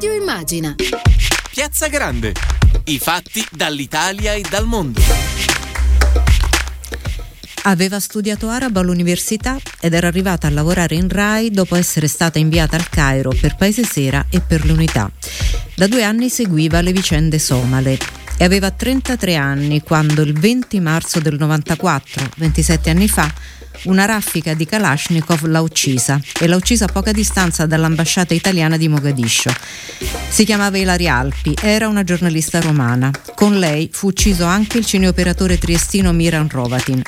Radio Immagina. Piazza Grande. I fatti dall'Italia e dal mondo. Aveva studiato arabo all'università ed era arrivata a lavorare in RAI dopo essere stata inviata al Cairo per Paese Sera e per l'Unità. Da due anni seguiva le vicende somale e aveva 33 anni quando il 20 marzo del 94, 27 anni fa, una raffica di Kalashnikov l'ha uccisa e l'ha uccisa a poca distanza dall'ambasciata italiana di Mogadiscio. Si chiamava Ilaria Alpi, era una giornalista romana. Con lei fu ucciso anche il cineoperatore triestino Miran Rovatin.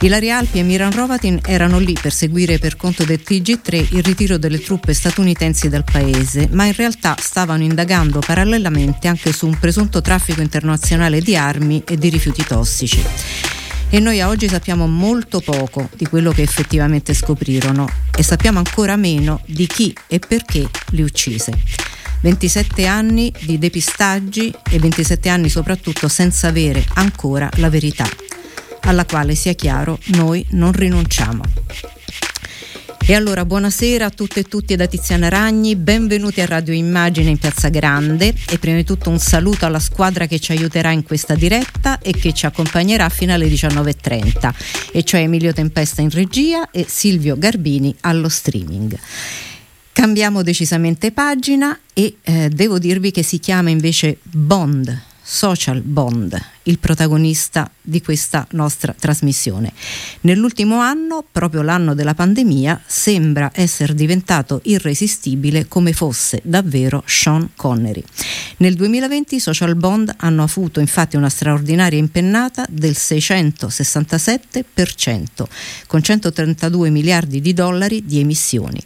Ilaria Alpi e Miran Rovatin erano lì per seguire per conto del TG3 il ritiro delle truppe statunitensi dal paese, ma in realtà stavano indagando parallelamente anche su un presunto traffico internazionale di armi e di rifiuti tossici e noi a oggi sappiamo molto poco di quello che effettivamente scoprirono e sappiamo ancora meno di chi e perché li uccise. 27 anni di depistaggi e 27 anni soprattutto senza avere ancora la verità, alla quale sia chiaro noi non rinunciamo. E allora buonasera a tutte e tutti da Tiziana Ragni, benvenuti a Radio Immagine in Piazza Grande e prima di tutto un saluto alla squadra che ci aiuterà in questa diretta e che ci accompagnerà fino alle 19.30, e cioè Emilio Tempesta in regia e Silvio Garbini allo streaming. Cambiamo decisamente pagina e eh, devo dirvi che si chiama invece Bond Social Bond, il protagonista di questa nostra trasmissione. Nell'ultimo anno, proprio l'anno della pandemia, sembra essere diventato irresistibile come fosse davvero Sean Connery. Nel 2020 i social bond hanno avuto infatti una straordinaria impennata del 667%, con 132 miliardi di dollari di emissioni.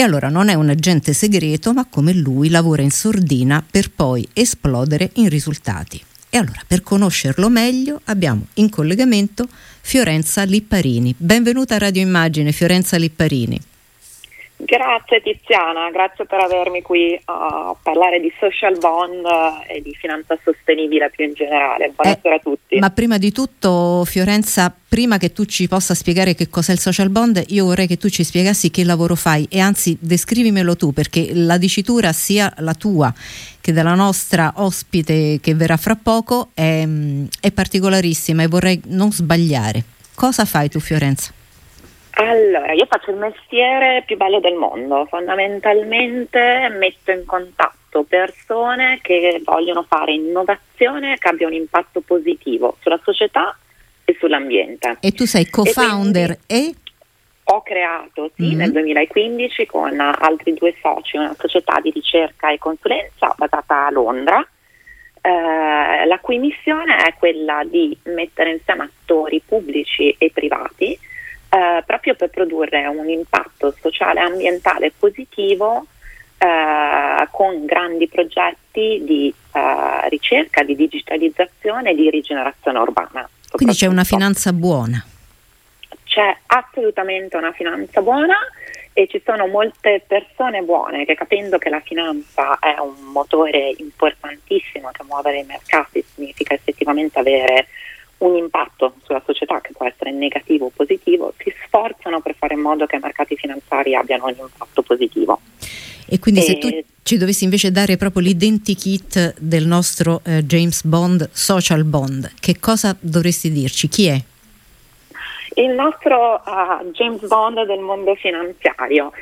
E allora non è un agente segreto, ma come lui lavora in sordina per poi esplodere in risultati. E allora, per conoscerlo meglio, abbiamo in collegamento Fiorenza Lipparini. Benvenuta a Radio Immagine, Fiorenza Lipparini. Grazie Tiziana, grazie per avermi qui a parlare di social bond e di finanza sostenibile più in generale. Buonasera eh, a tutti. Ma prima di tutto, Fiorenza, prima che tu ci possa spiegare che cos'è il social bond, io vorrei che tu ci spiegassi che lavoro fai e anzi descrivimelo tu perché la dicitura sia la tua che della nostra ospite che verrà fra poco è, è particolarissima e vorrei non sbagliare. Cosa fai tu Fiorenza? Allora, io faccio il mestiere più bello del mondo, fondamentalmente metto in contatto persone che vogliono fare innovazione che abbia un impatto positivo sulla società e sull'ambiente. E tu sei co-founder e? e? Ho creato sì, mm-hmm. nel 2015 con altri due soci una società di ricerca e consulenza basata a Londra, eh, la cui missione è quella di mettere insieme attori pubblici e privati eh, proprio per produrre un impatto sociale e ambientale positivo eh, con grandi progetti di eh, ricerca, di digitalizzazione e di rigenerazione urbana. Quindi c'è una finanza buona. C'è assolutamente una finanza buona e ci sono molte persone buone che capendo che la finanza è un motore importantissimo che muovere i mercati significa effettivamente avere un impatto sulla società che può essere negativo o positivo, si sforzano per fare in modo che i mercati finanziari abbiano un impatto positivo. E quindi e se tu ci dovessi invece dare proprio l'identikit del nostro eh, James Bond, social bond, che cosa dovresti dirci? Chi è? Il nostro uh, James Bond del mondo finanziario.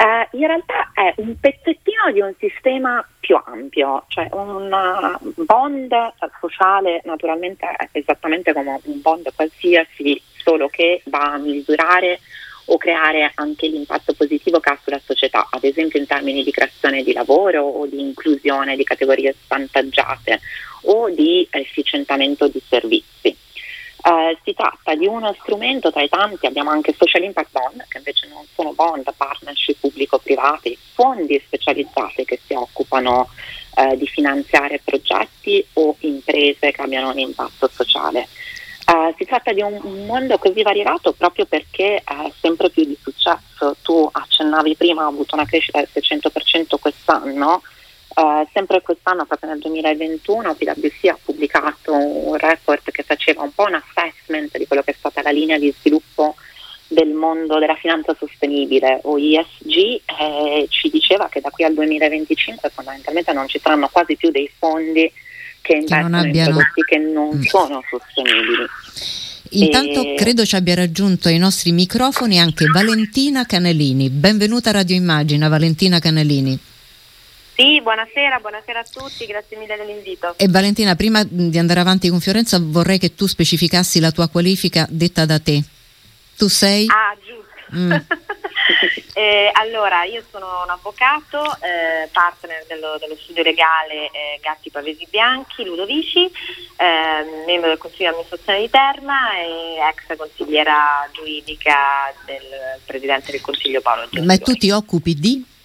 Uh, in realtà è un pezzettino di un sistema più ampio, cioè un uh, bond sociale naturalmente è esattamente come un bond qualsiasi, solo che va a misurare o creare anche l'impatto positivo che ha sulla società, ad esempio in termini di creazione di lavoro o di inclusione di categorie svantaggiate o di efficientamento di servizi. Eh, si tratta di uno strumento tra i tanti, abbiamo anche social impact bond, che invece non sono bond, partnership pubblico-privati, fondi specializzati che si occupano eh, di finanziare progetti o imprese che abbiano un impatto sociale. Uh, si tratta di un, un, mondo così variegato proprio perché è sempre più di successo. Tu accennavi prima, ha avuto una crescita del 600% quest'anno, Uh, sempre quest'anno, proprio nel 2021, PwC ha pubblicato un report che faceva un po' un assessment di quello che è stata la linea di sviluppo del mondo della finanza sostenibile o ISG eh, ci diceva che da qui al 2025 fondamentalmente non ci saranno quasi più dei fondi che investono abbiano... in prodotti che non mm. sono sostenibili. Intanto e... credo ci abbia raggiunto ai nostri microfoni anche Valentina Canelini. Benvenuta a Radio Immagina, Valentina Canelini. Sì, buonasera, buonasera a tutti, grazie mille dell'invito. E Valentina, prima di andare avanti con Fiorenza vorrei che tu specificassi la tua qualifica detta da te. Tu sei? Ah, giusto. Mm. eh, allora, io sono un avvocato, eh, partner dello, dello, studio legale eh, Gatti Pavesi Bianchi, Ludovici, ehm, membro del Consiglio di amministrazione di Terma e ex consigliera giuridica del Presidente del Consiglio Paolo Gentiloni. Ma tu ti occupi di?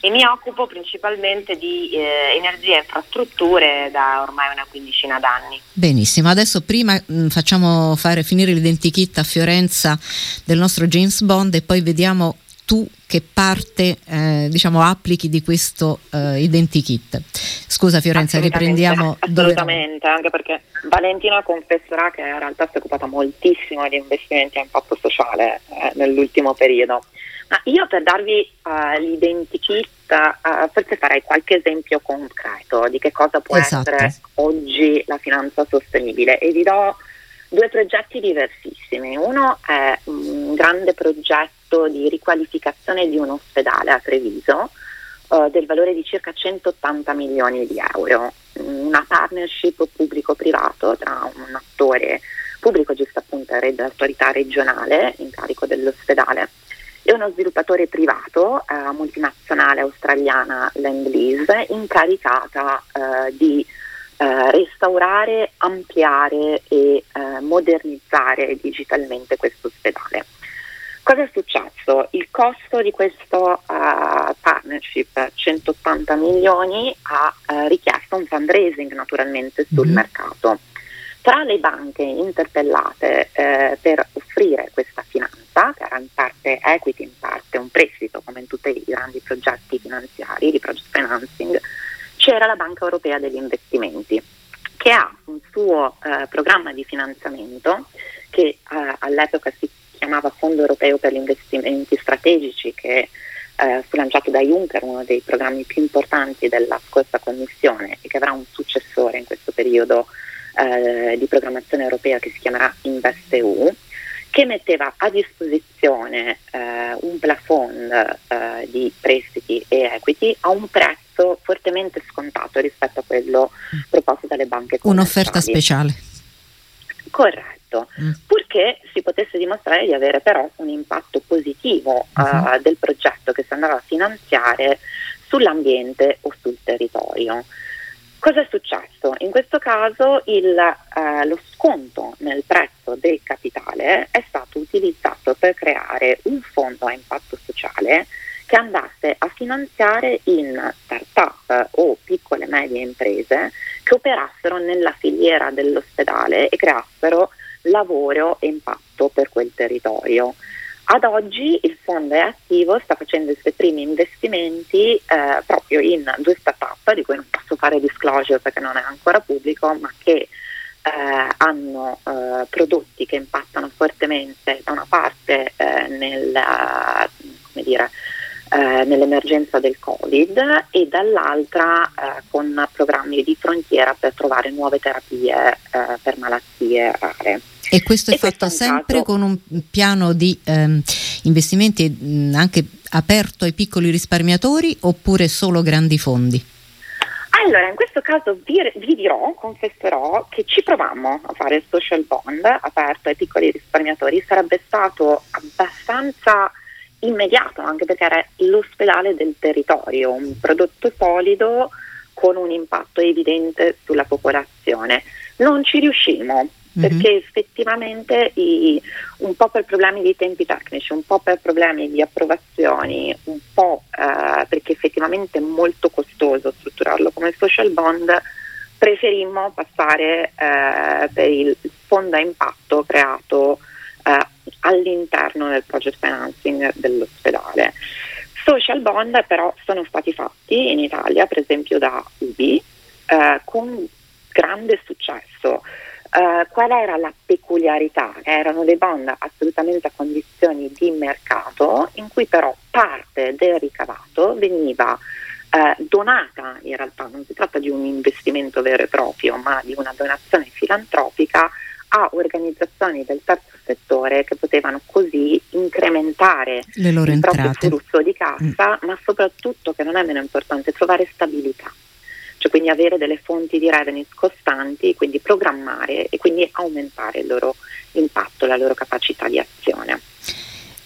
E mi occupo principalmente di eh, energia e infrastrutture da ormai una quindicina d'anni. Benissimo, adesso prima mh, mm, facciamo fare finire l'identikit a Fiorenza del nostro James Bond e poi vediamo tu che parte eh, diciamo applichi di questo eh, identikit. Scusa Fiorenza, riprendiamo. Assolutamente, dove... anche perché Valentina confesserà che in realtà si è occupata moltissimo di investimenti a impatto sociale eh, nell'ultimo periodo. Ma io per darvi uh, l'identikit uh, forse farei qualche esempio concreto di che cosa può esatto. essere oggi la finanza sostenibile e vi do due progetti diversissimi. Uno è un grande progetto di riqualificazione di un ospedale a Treviso uh, del valore di circa 180 milioni di euro, una partnership pubblico-privato tra un attore pubblico, giusto appunto l'autorità regionale in carico dell'ospedale e uno sviluppatore privato, eh, multinazionale australiana Lend-Lease, incaricata eh, di eh, restaurare, ampliare e eh, modernizzare digitalmente questo ospedale. Cosa è successo? Il costo di questo uh, partnership, 180 milioni, ha uh, richiesto un fundraising naturalmente sul mm-hmm. mercato. Tra le banche interpellate eh, per offrire questa finanza, che era in parte equity, in parte un prestito, come in tutti i grandi progetti finanziari di project financing, c'era la Banca Europea degli Investimenti, che ha un suo eh, programma di finanziamento che eh, all'epoca si chiamava Fondo Europeo per gli Investimenti Strategici, che eh, fu lanciato da Juncker, uno dei programmi più importanti della scorsa Commissione e che avrà un successore in questo periodo eh, di programmazione europea che si chiamerà InvestEU, che metteva a disposizione eh, un plafond eh, di prestiti e equity a un prezzo fortemente scontato rispetto a quello proposto dalle banche Un'offerta speciale. Corretto, mm. purché si potesse dimostrare di avere però un impatto positivo uh-huh. del progetto che si andava a finanziare sull'ambiente o sul territorio. Cosa è successo? In questo caso il, eh, lo sconto nel prezzo del capitale è stato utilizzato per creare un fondo a impatto sociale che andasse a finanziare in start-up o piccole e medie imprese che operassero nella filiera dell'ospedale e creassero lavoro e impatto per quel territorio. Ad oggi il fondo è attivo, sta facendo i suoi primi investimenti eh, proprio in due start-up di cui non posso fare disclosure perché non è ancora pubblico, ma che eh, hanno eh, prodotti che impattano fortemente da una parte eh, nella, dire, eh, nell'emergenza del Covid e dall'altra eh, con programmi di frontiera per trovare nuove terapie per malattie rare. E questo è e fatto questo sempre caso... con un piano di ehm, investimenti mh, anche aperto ai piccoli risparmiatori oppure solo grandi fondi? Allora, in questo caso vi, vi, dirò, confesserò che ci provammo a fare il social bond aperto ai piccoli risparmiatori, sarebbe stato abbastanza immediato anche perché era l'ospedale del territorio, un prodotto solido con un impatto evidente sulla popolazione. Non ci riuscimmo, Mm-hmm. Perché effettivamente i, un po' per problemi di tempi tecnici, un po' per problemi di approvazioni, un po' eh, perché effettivamente è molto costoso strutturarlo come social bond, preferimmo passare eh, per il fondo a impatto creato eh, all'interno del project financing dell'ospedale. Social bond però sono stati fatti in Italia, per esempio da UBI, eh, con grande successo. Uh, qual era la peculiarità? Erano dei bond assolutamente a condizioni di mercato in cui però parte del ricavato veniva uh, donata, in realtà non si tratta di un investimento vero e proprio, ma di una donazione filantropica a organizzazioni del terzo settore che potevano così incrementare Le loro il entrate. proprio flusso di cassa, mm. ma soprattutto, che non è meno importante, trovare stabilità cioè quindi avere delle fonti di revenue costanti, quindi programmare e quindi aumentare il loro impatto, la loro capacità di azione.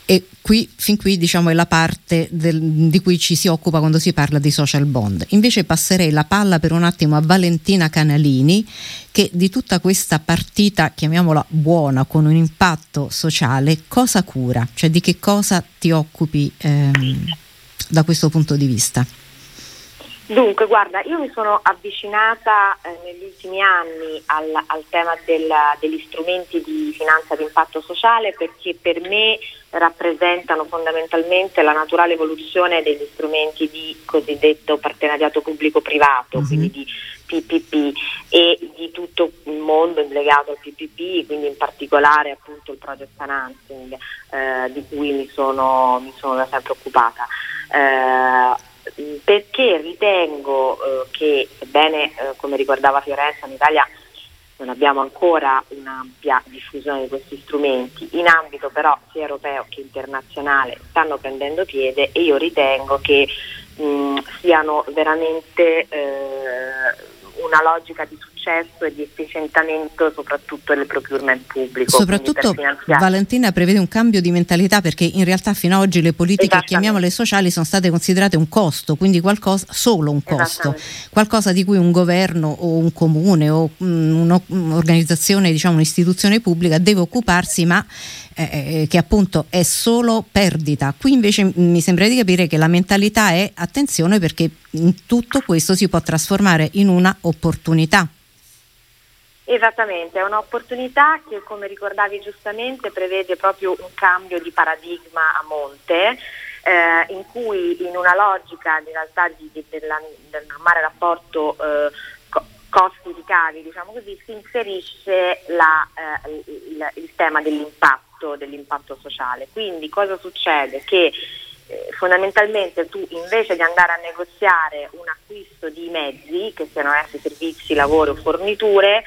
E qui, fin qui diciamo, è la parte del, di cui ci si occupa quando si parla di social bond. Invece passerei la palla per un attimo a Valentina Canalini che di tutta questa partita, chiamiamola buona, con un impatto sociale, cosa cura? Cioè di che cosa ti occupi ehm, da questo punto di vista? Dunque, guarda, io mi sono avvicinata eh, negli ultimi anni al, al tema del, degli strumenti di finanza di impatto sociale perché per me rappresentano fondamentalmente la naturale evoluzione degli strumenti di cosiddetto partenariato pubblico-privato, uh-huh. quindi di PPP e di tutto il mondo legato al PPP, quindi in particolare appunto il project financing eh, di cui mi sono, mi sono da sempre occupata. Eh, perché ritengo eh, che, bene, eh, come ricordava Fiorenza, in Italia non abbiamo ancora un'ampia diffusione di questi strumenti, in ambito però sia europeo che internazionale stanno prendendo piede e io ritengo che mh, siano veramente eh, una logica di successo e di efficientamento soprattutto nel procurement pubblico. Soprattutto Valentina prevede un cambio di mentalità perché in realtà fino ad oggi le politiche, chiamiamole sociali, sono state considerate un costo, quindi qualcosa, solo un costo, qualcosa di cui un governo o un comune o un'organizzazione, diciamo un'istituzione pubblica deve occuparsi ma eh, eh, che appunto è solo perdita. Qui invece mi sembra di capire che la mentalità è attenzione perché in tutto questo si può trasformare in una opportunità. Esattamente, è un'opportunità che come ricordavi giustamente prevede proprio un cambio di paradigma a monte. Eh, in cui in una logica in realtà di, di, della, del normale rapporto eh, costi-ricavi, diciamo così, si inserisce la, eh, il, il, tema dell'impatto, dell'impatto sociale. Quindi cosa succede? Che eh, fondamentalmente tu invece di andare a negoziare un acquisto di mezzi, che siano essi servizi, lavoro o forniture,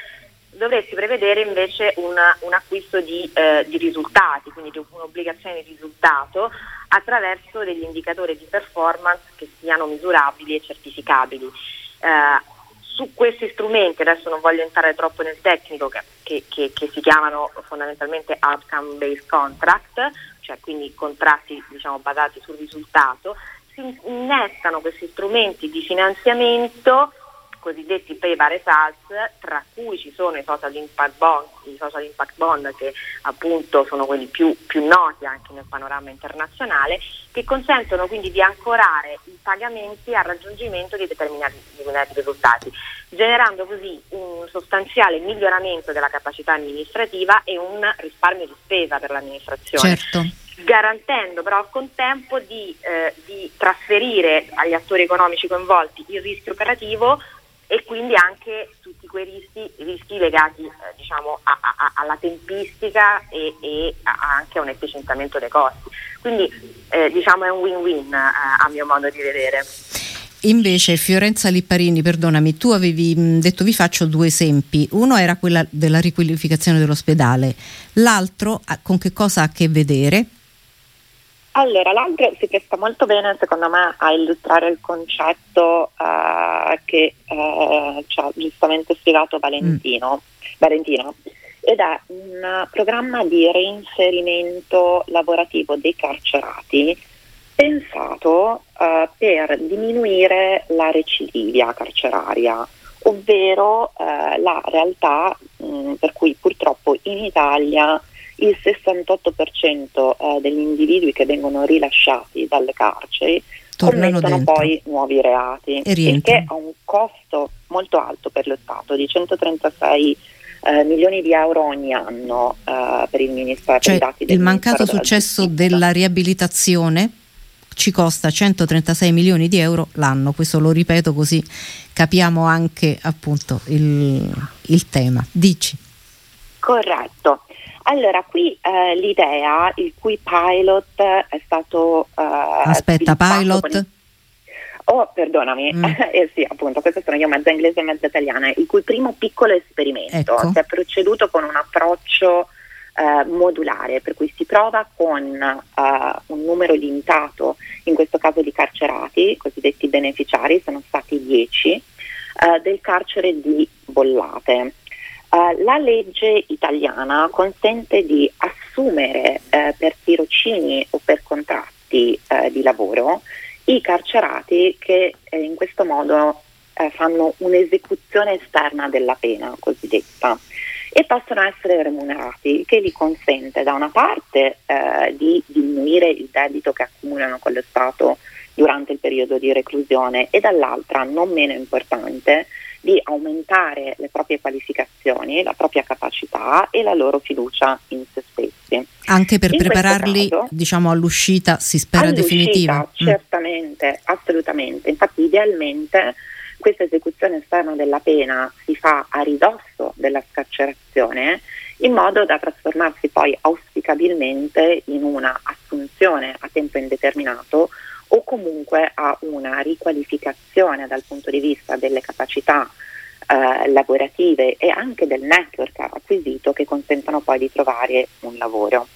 dovresti prevedere invece una, un acquisto di, eh, di, risultati, quindi di un'obbligazione di risultato attraverso degli indicatori di performance che siano misurabili e certificabili. Eh, su questi strumenti, adesso non voglio entrare troppo nel tecnico, che, che, che, che si chiamano fondamentalmente outcome based contract, cioè quindi contratti diciamo, basati sul risultato, si innestano questi strumenti di finanziamento cosiddetti by results, tra cui ci sono i social impact bond, i social impact bond che appunto sono quelli più, più noti anche nel panorama internazionale, che consentono quindi di ancorare i pagamenti al raggiungimento di determinati, determinati risultati, generando così un sostanziale miglioramento della capacità amministrativa e un risparmio di spesa per l'amministrazione. Certo garantendo però al contempo di, eh, di, trasferire agli attori economici coinvolti il rischio operativo e quindi anche tutti quei rischi, rischi legati eh, diciamo, a, a, alla tempistica e, e a, anche a un efficientamento dei costi. Quindi eh, diciamo è un win-win eh, a mio modo di vedere. Invece Fiorenza Lipparini, perdonami, tu avevi detto vi faccio due esempi. Uno era quella della riqualificazione dell'ospedale, l'altro con che cosa ha a che vedere? Allora, l'altro si presta molto bene secondo me a illustrare il concetto uh, che uh, ci ha giustamente spiegato Valentino, mm. Valentino, ed è un programma di reinserimento lavorativo dei carcerati pensato uh, per diminuire la recidivia carceraria, ovvero la realtà mh, per cui purtroppo in Italia il 68% eh, degli individui che vengono rilasciati dalle carceri Tornano commettono dentro. poi nuovi reati, il che ha un costo molto alto per lo Stato di 136 eh, milioni di euro ogni anno eh, per il Ministero. Cioè, dati il mancato successo della riabilitazione ci costa 136 milioni di euro l'anno, questo lo ripeto così capiamo anche appunto il, il tema. Dici. Corretto. Allora, qui eh, l'idea, il cui pilot è stato... Eh, Aspetta, pilot? Oh, perdonami, mm. eh sì, appunto, questo sono io mezza inglese e mezza italiana, il cui primo piccolo esperimento ecco. si è proceduto con un approccio eh, modulare, per cui si prova con eh, un numero limitato, in questo caso di carcerati, cosiddetti beneficiari, sono stati 10, eh, del carcere di Bollate. Uh, la legge italiana consente di assumere uh, per tirocini o per contratti uh, di lavoro i carcerati che eh, in questo modo eh, fanno un'esecuzione esterna della pena cosiddetta e possono essere remunerati, che gli consente da una parte eh, di diminuire il debito che accumulano con lo Stato durante il periodo di reclusione e dall'altra, non meno importante, di aumentare le proprie qualificazioni, la propria capacità e la loro fiducia in se stessi. Anche per in prepararli caso, diciamo, all'uscita, si spera definitiva? Mm. Certamente, mm. assolutamente. Infatti idealmente questa esecuzione esterna della pena si fa a ridosso della scarcerazione in modo da trasformarsi poi auspicabilmente in una assunzione a tempo indeterminato o comunque a una riqualificazione dal punto di vista delle capacità eh, lavorative e anche del network acquisito che consentono poi di trovare un lavoro.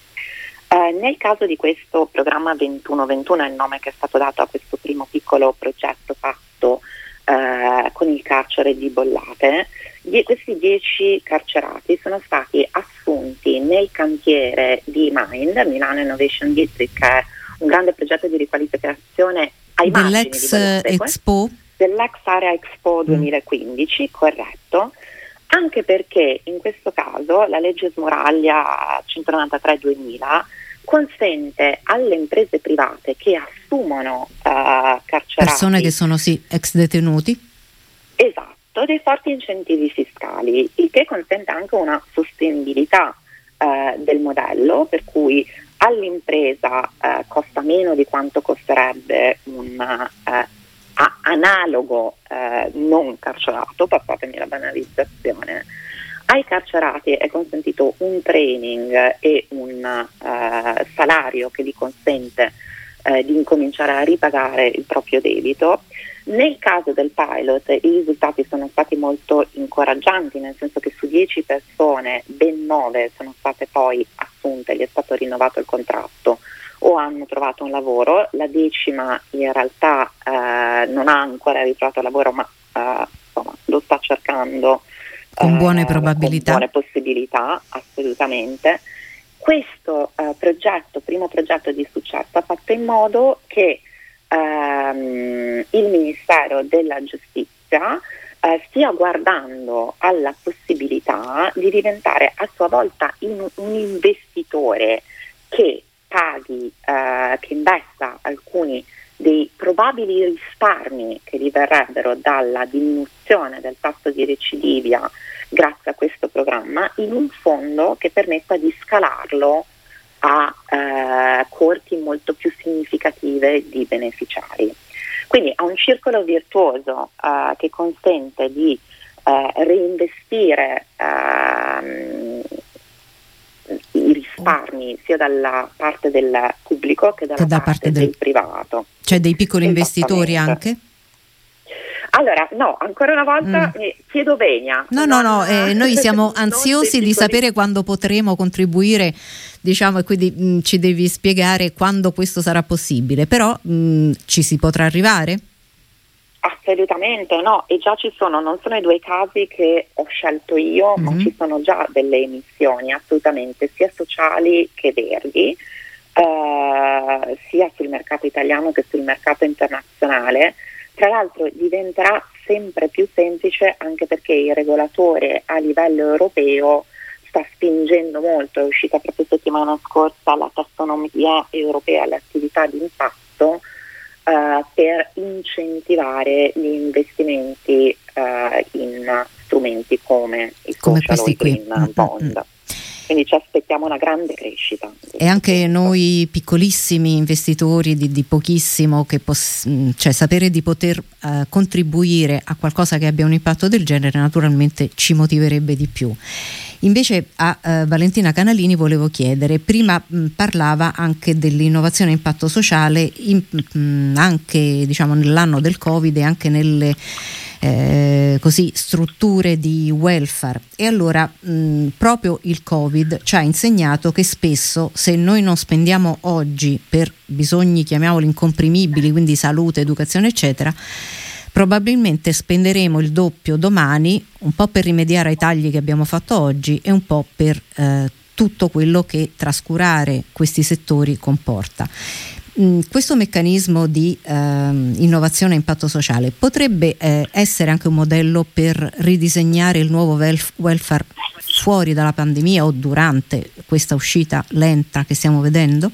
Eh, nel caso di questo programma 2121 è il nome che è stato dato a questo primo piccolo progetto fatto eh, con il carcere di Bollate, die- questi dieci carcerati sono stati assunti nel cantiere di Mind, Milano Innovation District, che è un grande progetto di riqualificazione ai dell'ex Expo? Dell'ex Area Expo 2015, mm. corretto, anche perché in questo caso la legge Smoraglia 193-2000 consente alle imprese private che assumono uh, carcerati persone che sono sì ex detenuti esatto dei forti incentivi fiscali il che consente anche una sostenibilità uh, del modello per cui all'impresa eh, costa meno di quanto costerebbe un eh, analogo eh, non carcerato, passatemi la banalizzazione. Ai carcerati è consentito un training e un eh, salario che gli consente eh, di incominciare a ripagare il proprio debito. Nel caso del pilot i risultati sono stati molto incoraggianti, nel senso che su 10 persone ben 9 sono state poi assunte, gli è stato rinnovato il contratto o hanno trovato un lavoro, la decima in realtà eh, non ha ancora ritrovato lavoro ma eh, insomma, lo sta cercando con buone probabilità. Con buone possibilità, assolutamente. Questo eh, progetto, primo progetto di successo, ha fatto in modo che ehm, il Ministero della Giustizia eh, stia guardando alla possibilità di diventare a sua volta in, un investitore che paghi, eh, che investa alcuni dei probabili risparmi che gli verrebbero dalla diminuzione del tasso di recidivia grazie a questo programma in un fondo che permetta di scalarlo a eh, corti molto più significative di beneficiari. Quindi ha un circolo virtuoso eh, che consente di eh, reinvestire ehm, i risparmi sia dalla parte del pubblico che dalla che parte, parte del, del, privato. C'è dei piccoli investitori anche? Allora, no, ancora una volta mm. chiedo venia. No, no, no, eh, noi siamo ansiosi di sapere quando potremo contribuire, diciamo, e quindi mh, mm, ci devi spiegare quando questo sarà possibile, però mh, mm, ci si potrà arrivare? Assolutamente no, e già ci sono, non sono i due casi che ho scelto io, mm-hmm. ma ci sono già delle emissioni assolutamente sia sociali che verdi, eh, sia sul mercato italiano che sul mercato internazionale tra l'altro diventerà sempre più semplice anche perché il regolatore a livello europeo sta spingendo molto, è uscita proprio settimana scorsa la tassonomia europea alle attività di impatto eh, per incentivare gli investimenti eh, in strumenti come il come social green bond. Mm-hmm. Quindi ci aspettiamo una grande crescita. E anche noi piccolissimi investitori di, di pochissimo, poss- mm, cioè sapere di poter uh, contribuire a qualcosa che abbia un impatto del genere naturalmente ci motiverebbe di più. Invece a uh, Valentina Canalini volevo chiedere, prima mh, parlava anche dell'innovazione e impatto sociale in, mh, anche diciamo, nell'anno del Covid e anche nelle eh, così, strutture di welfare. E allora mh, proprio il Covid ci ha insegnato che spesso se noi non spendiamo oggi per bisogni, chiamiamoli incomprimibili, quindi salute, educazione, eccetera, probabilmente spenderemo il doppio domani, un po' per rimediare ai tagli che abbiamo fatto oggi e un po' per eh, tutto quello che trascurare questi settori comporta. Mm, questo meccanismo di eh, innovazione e impatto sociale potrebbe eh, essere anche un modello per ridisegnare il nuovo welf- welfare fuori dalla pandemia o durante questa uscita lenta che stiamo vedendo?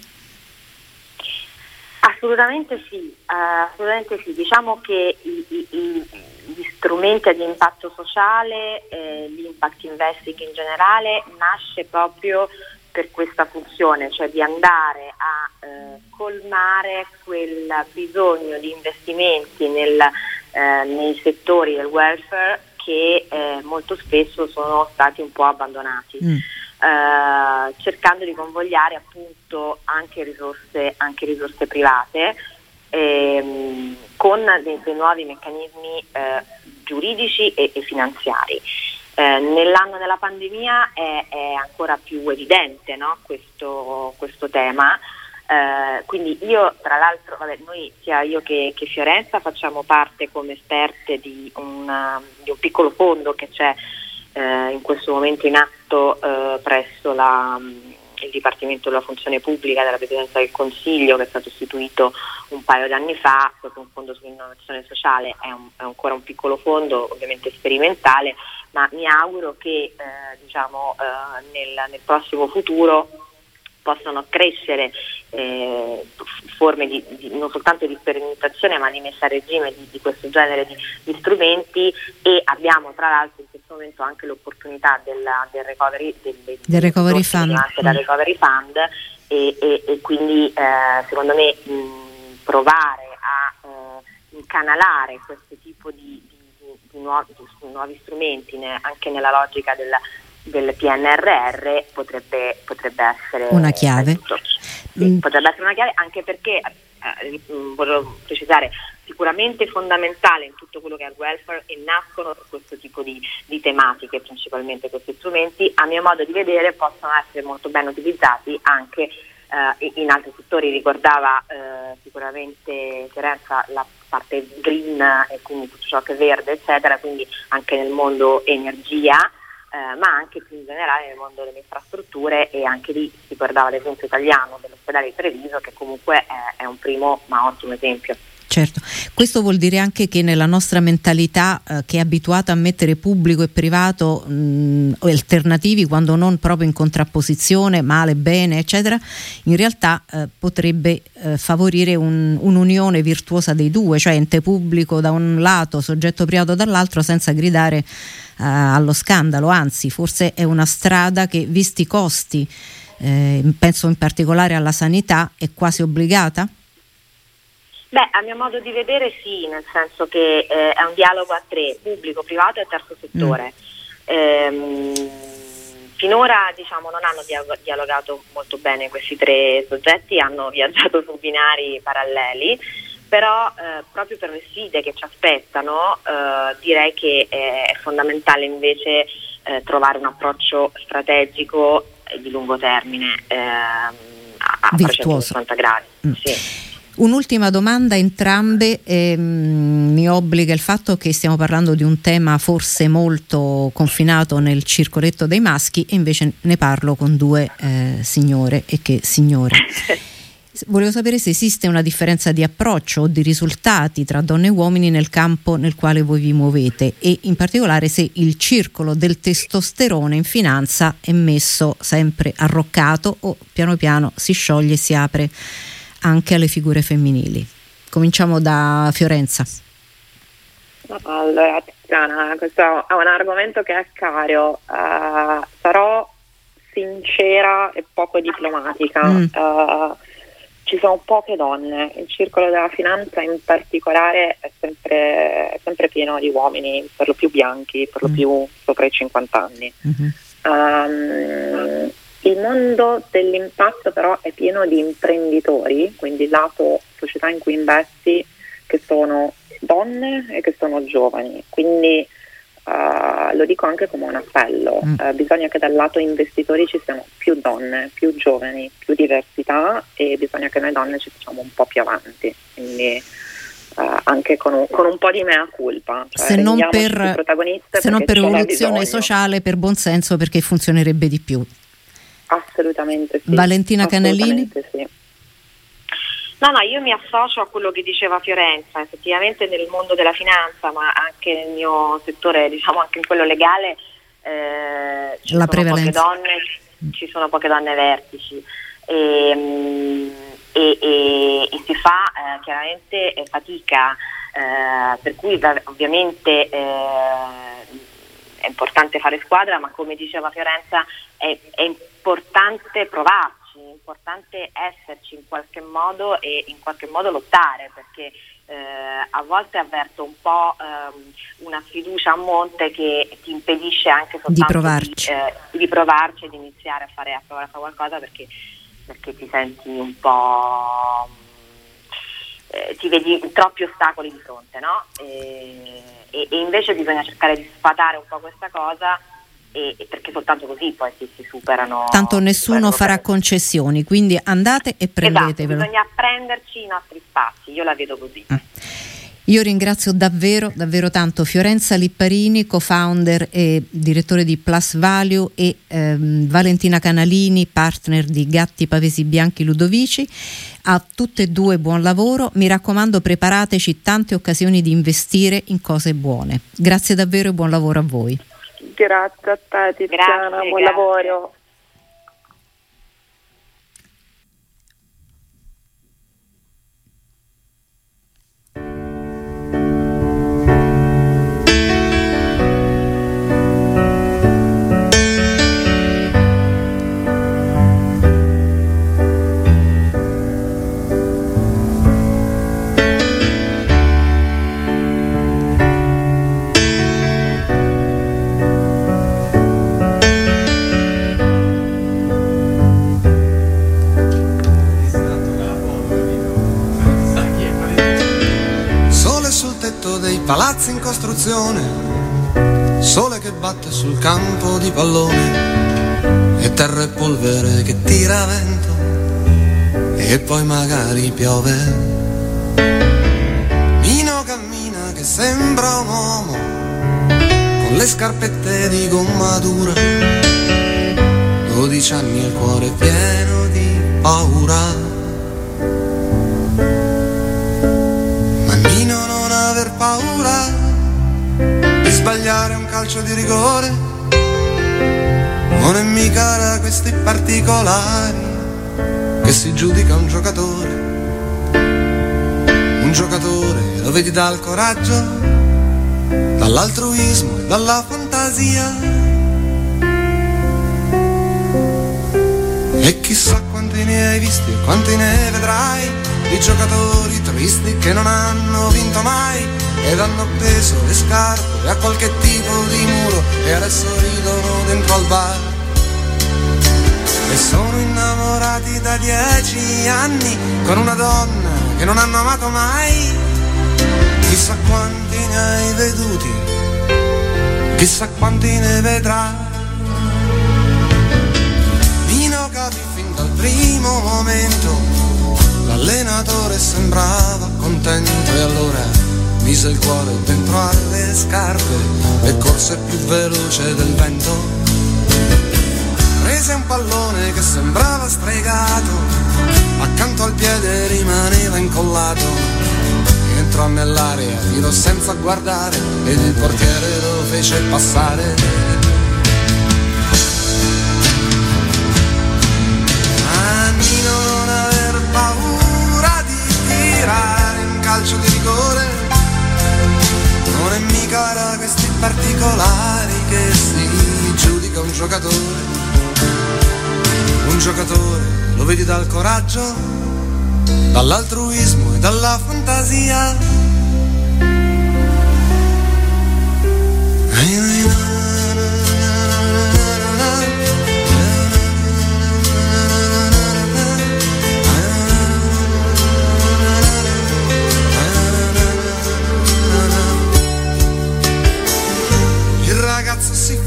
Assolutamente sì, assolutamente sì. diciamo che i, i, i, gli strumenti di impatto sociale, eh, l'impact investing in generale, nasce proprio per questa funzione, cioè di andare a eh, colmare quel bisogno di investimenti nel, eh, nei settori del welfare che eh, molto spesso sono stati un po' abbandonati. Mm. Uh, cercando di convogliare appunto anche risorse, anche risorse private ehm, con dei, dei, nuovi meccanismi eh, giuridici e, e finanziari. Eh, nell'anno della pandemia è, è ancora più evidente no? questo, questo, tema. Eh, quindi io tra l'altro, vabbè, noi sia io che, che, Fiorenza facciamo parte come esperte di, una, di un piccolo fondo che c'è eh, in questo momento in atto eh, presso la, il Dipartimento della Funzione Pubblica della Presidenza del Consiglio che è stato istituito un paio di anni fa, proprio un fondo sull'innovazione sociale, è, un, è ancora un piccolo fondo ovviamente sperimentale, ma mi auguro che eh, diciamo, eh, nel, nel, prossimo futuro possano crescere eh, forme di, di, non soltanto di sperimentazione ma di messa a regime di, di questo genere di, strumenti. E abbiamo tra l'altro in questo momento anche l'opportunità della, del recovery, del, del recovery fund, da recovery fund. E, e, e quindi eh, secondo me mh, provare a eh, incanalare questo tipo di, di nuovi, di nuovi strumenti ne, anche nella logica del, del PNRR potrebbe, potrebbe, essere una chiave. Sì, mm. Potrebbe essere una chiave anche perché, eh, volevo precisare, sicuramente fondamentale in tutto quello che è il welfare e nascono questo tipo di, di, tematiche, principalmente questi strumenti, a mio modo di vedere possono essere molto ben utilizzati anche eh, in altri settori. Ricordava eh, sicuramente Terenza la parte green e quindi tutto ciò che è verde, eccetera, quindi anche nel mondo energia. Eh, ma anche più in generale nel mondo delle infrastrutture e anche lì si guardava l'esempio italiano dell'ospedale di Treviso che comunque è, è un primo ma ottimo esempio. Certo, questo vuol dire anche che nella nostra mentalità eh, che è abituata a mettere pubblico e privato mh, alternativi quando non proprio in contrapposizione, male, bene, eccetera, in realtà eh, potrebbe eh, favorire un, un'unione virtuosa dei due, cioè ente pubblico da un lato, soggetto privato dall'altro, senza gridare allo scandalo, anzi forse è una strada che, visti i costi, eh, penso in particolare alla sanità, è quasi obbligata? Beh, a mio modo di vedere sì, nel senso che eh, è un dialogo a tre, pubblico, privato e terzo settore. Mm. Ehm, finora diciamo, non hanno dialogato molto bene questi tre soggetti, hanno viaggiato su binari paralleli, però eh, proprio per le sfide che ci aspettano eh, direi che è fondamentale invece eh, trovare un approccio strategico di lungo termine ehm, a, 360 gradi. Mm. Sì. Un'ultima domanda, entrambe, ehm, mi obbliga il fatto che stiamo parlando di un tema forse molto confinato nel circoletto dei maschi e invece ne parlo con due eh, signore e che signore. Volevo sapere se esiste una differenza di approccio o di risultati tra donne e uomini nel campo nel quale voi vi muovete e in particolare se il circolo del testosterone in finanza è messo sempre arroccato o piano piano si scioglie e si apre anche alle figure femminili. Cominciamo da Fiorenza. Allora, Tiziana, questo è un argomento che è caro. Uh, sarò sincera e poco diplomatica. Mm. Uh, ci sono poche donne, il circolo della finanza in particolare è sempre, è sempre pieno di uomini, per lo più bianchi, per lo mm. più sopra i 50 anni. Mm-hmm. Um, il mondo dell'impatto però è pieno di imprenditori, quindi il lato società in cui investi, che sono donne e che sono giovani. Quindi uh, lo dico anche come un appello, mm. uh, bisogna che dal lato investitori ci siano più donne, più giovani, più diversità e bisogna che noi donne ci facciamo un po' più avanti. Quindi, Uh, anche con un, con un, po' di mea culpa. Cioè se non per, se non per evoluzione sociale, per buon senso, perché funzionerebbe di più. Assolutamente sì. Valentina Canellini? Sì. No, no, io mi associo a quello che diceva Fiorenza, effettivamente nel mondo della finanza, ma anche nel mio settore, diciamo anche in quello legale, eh, ci, sono poche donne, ci sono poche donne vertici. E, e, e, e si fa eh, chiaramente eh, fatica, eh, per cui ovviamente eh, è importante fare squadra, ma come diceva Fiorenza è, è importante provarci è importante esserci in qualche modo e in qualche modo lottare perché eh, a volte avverto un po' ehm, una sfiducia a monte che ti impedisce anche soltanto di provarci, di, eh, di, provarci e di iniziare a fare, a provare a fare qualcosa perché, perché ti senti un po' eh, ti vedi troppi ostacoli di fronte no? e, e, e invece bisogna cercare di sfatare un po' questa cosa e, e perché soltanto così poi si, si superano. Tanto nessuno farà concessioni, quindi andate e esatto, prendetevelo. Esatto, bisogna prenderci i nostri spazi, io la vedo così. Ah. Io ringrazio davvero, davvero tanto Fiorenza Lipparini, co-founder e direttore di Plus Value e ehm, Valentina Canalini, partner di Gatti Pavesi Bianchi Ludovici. A tutte e due buon lavoro, mi raccomando preparateci tante occasioni di investire in cose buone. Grazie davvero e buon lavoro a voi. Grazie a te Tiziana, grazie, buon grazie. lavoro. Palazzi in costruzione, sole che batte sul campo di pallone e terra e polvere che tira vento e poi magari piove. Mino cammina che sembra un uomo con le scarpette di gomma dura, 12 anni il cuore pieno di paura. aver paura sbagliare un calcio di rigore. Non è mica da questi particolari che si giudica un giocatore. Un giocatore lo vedi dal coraggio, dall'altruismo e dalla fantasia. E chissà quanti ne hai visti e quanti ne vedrai di giocatori tristi che non hanno vinto mai ed hanno appeso le scarpe a qualche tipo di muro e adesso ridono dentro al bar. E sono innamorati da dieci anni con una donna che non hanno amato mai. Chissà quanti ne hai veduti, chissà quanti ne vedrai. Mino capì fin dal primo momento L'allenatore sembrava contento e allora mise il cuore dentro alle scarpe e corse più veloce del vento. Prese un pallone che sembrava stregato, accanto al piede rimaneva incollato. Entrò nell'area, tirò senza guardare ed il portiere lo fece passare. tirare un calcio di rigore. Questi particolari che si giudica un giocatore. un giocatore lo vedi dal coraggio, dall'altruismo e dalla fantasia.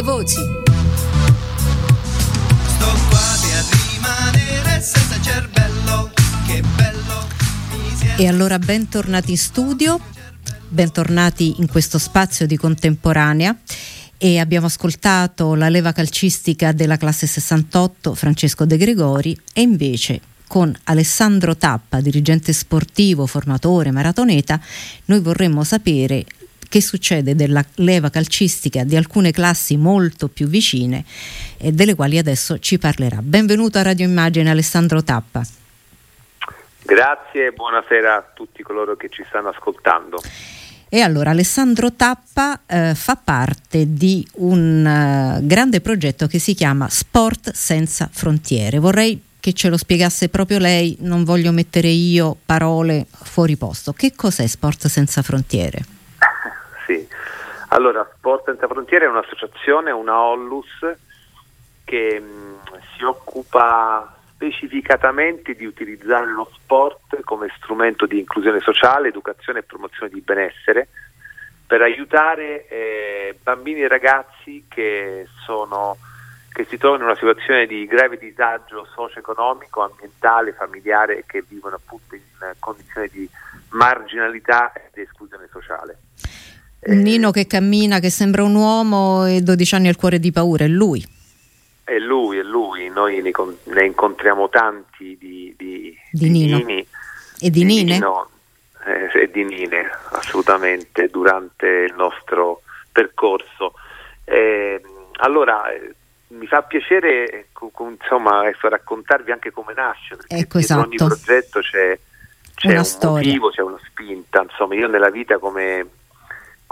Tante voci. Sto quasi a rimanere senza cervello, che bello E allora bentornati in studio, bentornati in questo spazio di contemporanea e abbiamo ascoltato la leva calcistica della classe 68 Francesco De Gregori e invece con Alessandro Tappa, dirigente sportivo, formatore, maratoneta, noi vorremmo sapere che succede della leva calcistica di alcune classi molto più vicine e delle quali adesso ci parlerà. Benvenuto a Radio Immagine Alessandro Tappa. Grazie e buonasera a tutti coloro che ci stanno ascoltando. E allora Alessandro Tappa eh, fa parte di un eh, grande progetto che si chiama Sport senza frontiere. Vorrei che ce lo spiegasse proprio lei, non voglio mettere io parole fuori posto. Che cos'è Sport senza frontiere? Allora, Sport Senza Frontiere è un'associazione, una Ollus, che mh, si occupa specificatamente di utilizzare lo sport come strumento di inclusione sociale, educazione e promozione di benessere per aiutare eh, bambini e ragazzi che, sono, che si trovano in una situazione di grave disagio socio-economico, ambientale, familiare e che vivono appunto in condizioni di marginalità e di esclusione sociale. Un Nino che cammina, che sembra un uomo e 12 anni al cuore di paura, è lui. È lui, è lui, noi ne, ne incontriamo tanti di, di, Di Nino. Nini, E di Nine? Nino, eh, e di Nine, assolutamente, durante il nostro percorso. Eh, allora, eh, mi fa piacere insomma, ecco, raccontarvi anche come nasce, perché Ecco, dietro ogni esatto. progetto c'è, c'è Una un storia. motivo, c'è una spinta. Insomma, io nella vita come,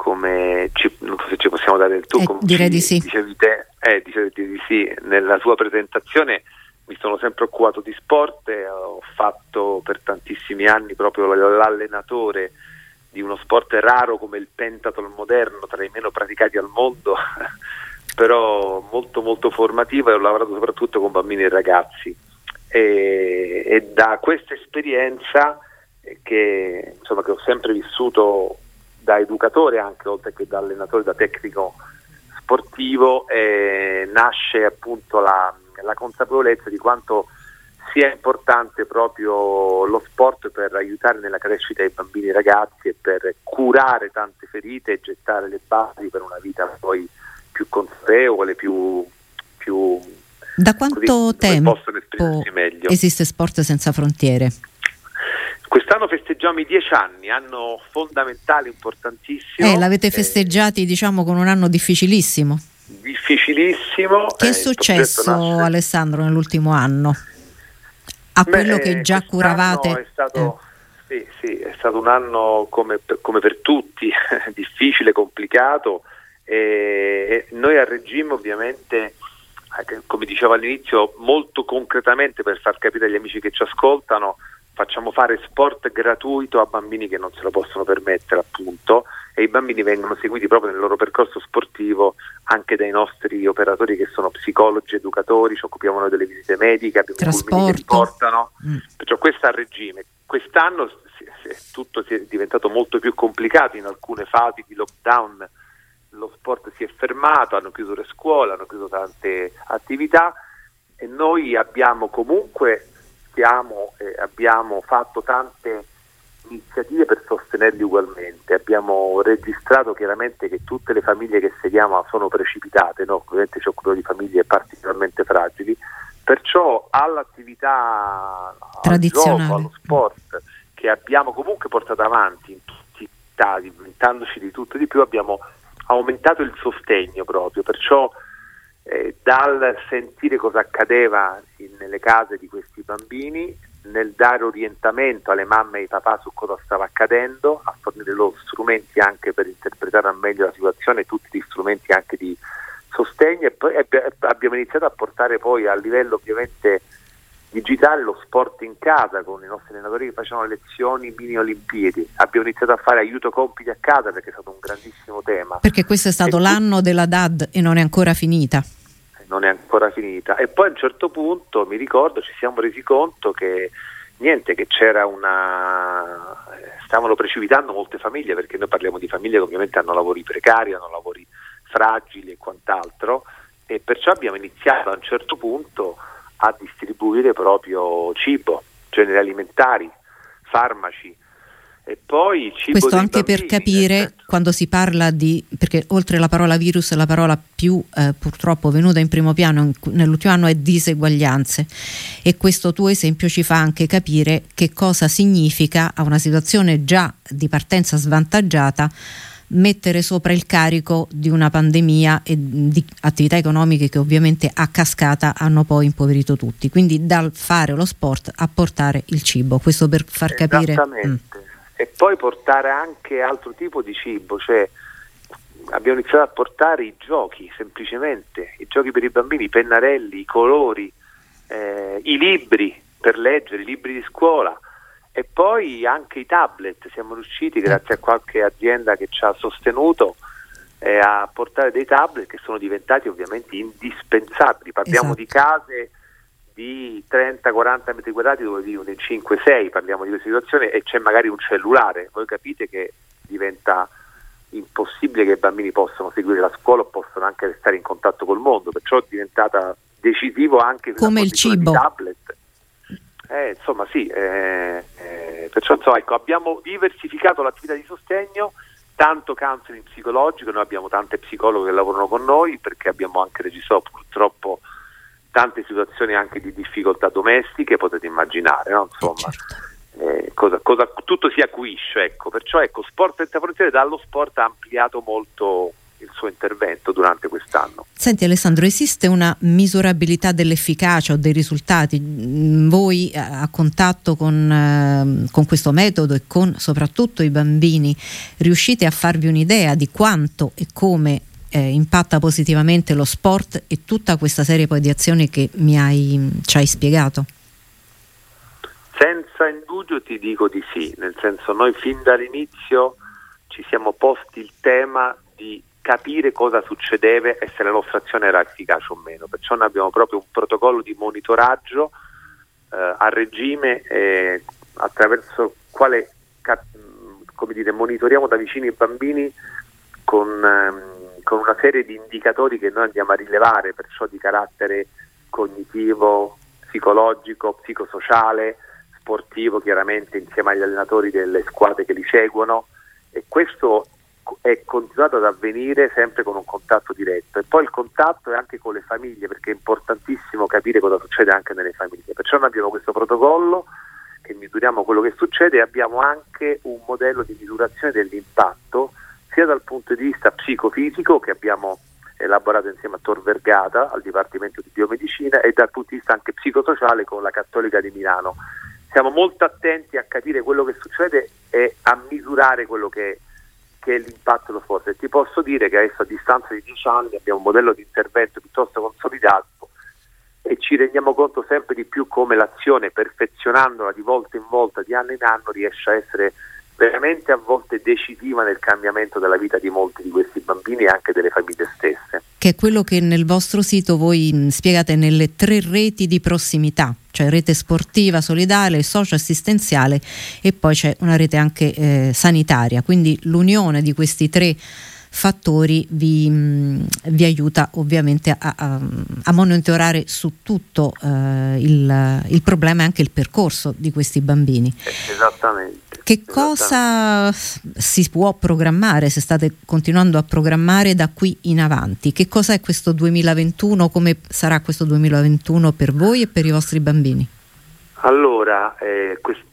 come ci- non so se ci possiamo dare il tu, Eh, come direi di sì. dicevi te, eh, dicevi di sì, nella tua presentazione mi sono sempre occupato di sport, ho fatto per tantissimi anni proprio l'allenatore di uno sport raro come il pentathlon moderno, tra i meno praticati al mondo, però molto molto formativo e ho lavorato soprattutto con bambini e ragazzi. E, e da questa esperienza eh, che, insomma, che ho sempre vissuto da educatore anche oltre che da allenatore, da tecnico sportivo, eh, nasce appunto la, la consapevolezza di quanto sia importante proprio lo sport per aiutare nella crescita dei bambini e ragazzi e per curare tante ferite e gettare le basi per una vita poi più consapevole, più, più Da quanto così, tempo esiste Sport senza frontiere? Quest'anno festeggiamo i dieci anni, anno fondamentale, importantissimo. Eh, l'avete eh, festeggiati diciamo con un anno difficilissimo. difficilissimo. Che Eh, è il successo Alessandro nell'ultimo anno? A Beh, quello che eh, già curavate? È stato, sì, sì, è stato un anno come per, come per tutti, difficile, complicato. E, e noi a regime ovviamente, eh, come dicevo all'inizio, molto concretamente per far capire agli amici che ci ascoltano, facciamo fare sport gratuito a bambini che non se lo possono permettere appunto e i bambini vengono seguiti proprio nel loro percorso sportivo anche dai nostri operatori che sono psicologi, educatori, ci occupiamo noi delle visite mediche, abbiamo Trasporto. che portano, Mm. perciò questo è a regime. Quest'anno tutto si è diventato molto più complicato in alcune fasi di lockdown, lo sport si è fermato, hanno chiuso le scuole, hanno chiuso tante attività e noi abbiamo comunque stiamo, eh, abbiamo fatto tante iniziative per sostenerli ugualmente. Abbiamo registrato chiaramente che tutte le famiglie che seguiamo sono precipitate, no? ovviamente ci occupiamo di famiglie particolarmente fragili, perciò all'attività al gioco, allo sport che abbiamo comunque portato avanti in tutti i stati, inventandoci di tutto e di più, abbiamo aumentato il sostegno proprio, perciò eh, dal sentire cosa accadeva in- nelle case di questi bambini, nel dare orientamento alle mamme e ai papà su cosa stava accadendo, a fornire loro strumenti anche per interpretare al meglio la situazione, tutti gli strumenti anche di sostegno e poi abbi- abbiamo iniziato a portare poi a livello ovviamente digitale lo sport in casa con i nostri allenatori che facevano lezioni mini olimpiadi abbiamo iniziato a fare aiuto compiti a casa perché è stato un grandissimo tema Perché questo è stato E l'anno della DAD e non è ancora finita. Non è ancora finita. E poi a un certo punto mi ricordo ci siamo resi conto che niente, che c'era una. stavano precipitando molte famiglie, perché noi parliamo di famiglie che ovviamente hanno lavori precari, hanno lavori fragili e quant'altro, e perciò abbiamo iniziato a un certo punto a distribuire proprio cibo, generi alimentari, farmaci. Questo anche per bambini, capire nel senso- quando si parla di, perché oltre alla parola virus la parola più eh, purtroppo venuta in primo piano in- nell'ultimo anno è diseguaglianze e questo tuo esempio ci fa anche capire che cosa significa a una situazione già di partenza svantaggiata mettere sopra il carico di una pandemia e di attività economiche che ovviamente a cascata hanno poi impoverito tutti. Quindi dal fare lo sport a portare il cibo, questo per far capire. Esattamente. Mm. E poi portare anche altro tipo di cibo, cioè abbiamo iniziato a portare i giochi semplicemente, i giochi per i bambini, i pennarelli, i colori, eh, i libri per leggere, i libri di scuola e poi anche i tablet. Siamo riusciti, grazie a qualche azienda che ci ha sostenuto, eh, a portare dei tablet che sono diventati ovviamente indispensabili. Parliamo Esatto. di case di 30-40 metri quadrati dove vivono in 5-6, parliamo di questa situazione e c'è magari un cellulare, voi capite che diventa impossibile che i bambini possano seguire la scuola o possano anche restare in contatto col mondo, perciò è diventata decisivo anche Come il cibo. tablet. Eh, insomma sì, eh, eh, perciò insomma, ecco, abbiamo diversificato l'attività di sostegno, tanto counseling psicologico, noi abbiamo tante psicologhe che lavorano con noi perché abbiamo anche registrato purtroppo tante situazioni anche di difficoltà domestiche, potete immaginare, no? insomma, Certo. eh, cosa- cosa- tutto si acuisce, ecco. perciò ecco, Sport Senza Frontiere dallo sport ha ampliato molto il suo intervento durante quest'anno. Senti Alessandro, esiste una misurabilità dell'efficacia o dei risultati? Mm, Voi eh, a contatto con, ehm, con questo metodo e con soprattutto i bambini riuscite a farvi un'idea di quanto e come eh, impatta positivamente lo sport e tutta questa serie poi di azioni che mi hai, ci hai spiegato? Senza indugio ti dico di sì, nel senso noi fin dall'inizio ci siamo posti il tema di capire cosa succedeva e se la nostra azione era efficace o meno, perciò noi abbiamo proprio un protocollo di monitoraggio eh, a regime eh, attraverso il quale cap- dire, monitoriamo da vicino i bambini con, ehm, con una serie di indicatori che noi andiamo a rilevare, perciò di carattere cognitivo, psicologico, psicosociale, sportivo chiaramente insieme agli allenatori delle squadre che li seguono. E questo è continuato ad avvenire sempre con un contatto diretto. E poi il contatto è anche con le famiglie perché è importantissimo capire cosa succede anche nelle famiglie. Perciò noi abbiamo questo protocollo che misuriamo quello che succede e abbiamo anche un modello di misurazione dell'impatto sia dal punto di vista psicofisico che abbiamo elaborato insieme a Tor Vergata al Dipartimento di Biomedicina e dal punto di vista anche psicosociale con la Cattolica di Milano. Siamo molto attenti a capire quello che succede e a misurare quello che, che è l'impatto dello sport. E ti posso dire che adesso a distanza di dieci anni abbiamo un modello di intervento piuttosto consolidato e ci rendiamo conto sempre di più come l'azione, perfezionandola di volta in volta, di anno in anno, riesce a essere veramente a volte decisiva nel cambiamento della vita di molti di questi bambini e anche delle famiglie stesse. Che è quello che nel vostro sito voi spiegate nelle tre reti di prossimità, cioè rete sportiva, solidale, socio-assistenziale e poi c'è una rete anche eh, sanitaria, quindi l'unione di questi tre fattori vi, mh, vi aiuta ovviamente a, a, a, monitorare su tutto eh, il, il, problema e anche il percorso di questi bambini. Esattamente. Che cosa si può programmare, se state continuando a programmare da qui in avanti? Che cosa è questo 2021? Come sarà questo 2021 per voi e per i vostri bambini? Allora, eh, quest-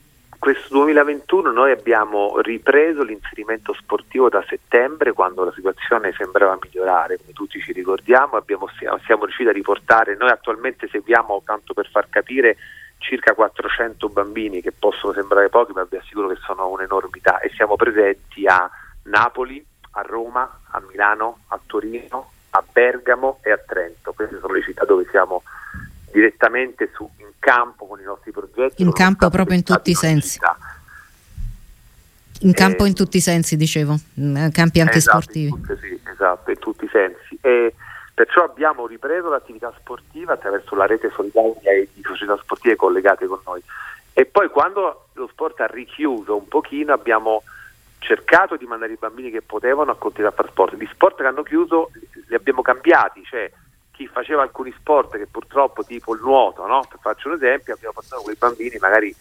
questo 2021 noi abbiamo ripreso l'inserimento sportivo da settembre quando la situazione sembrava migliorare, come tutti ci ricordiamo, abbiamo, siamo riusciti a riportare, noi attualmente seguiamo, tanto per far capire, circa 400 bambini che possono sembrare pochi ma vi assicuro che sono un'enormità e siamo presenti a Napoli, a Roma, a Milano, a Torino, a Bergamo e a Trento. Queste sono le città dove siamo direttamente su, in campo con i nostri progetti. In campo proprio in tutti i sensi. In campo eh, in tutti i sensi, dicevo, mm, campi anche esatto, sportivi. Sì, esatto, in tutti i sensi. E perciò abbiamo ripreso l'attività sportiva attraverso la rete solidaria e di società sportive collegate con noi. E poi quando lo sport ha richiuso un pochino abbiamo cercato di mandare i bambini che potevano a continuare a fare sport. Gli sport che hanno chiuso li abbiamo cambiati, cioè chi faceva alcuni sport che purtroppo tipo il nuoto, no? faccio un esempio, abbiamo portato quei bambini magari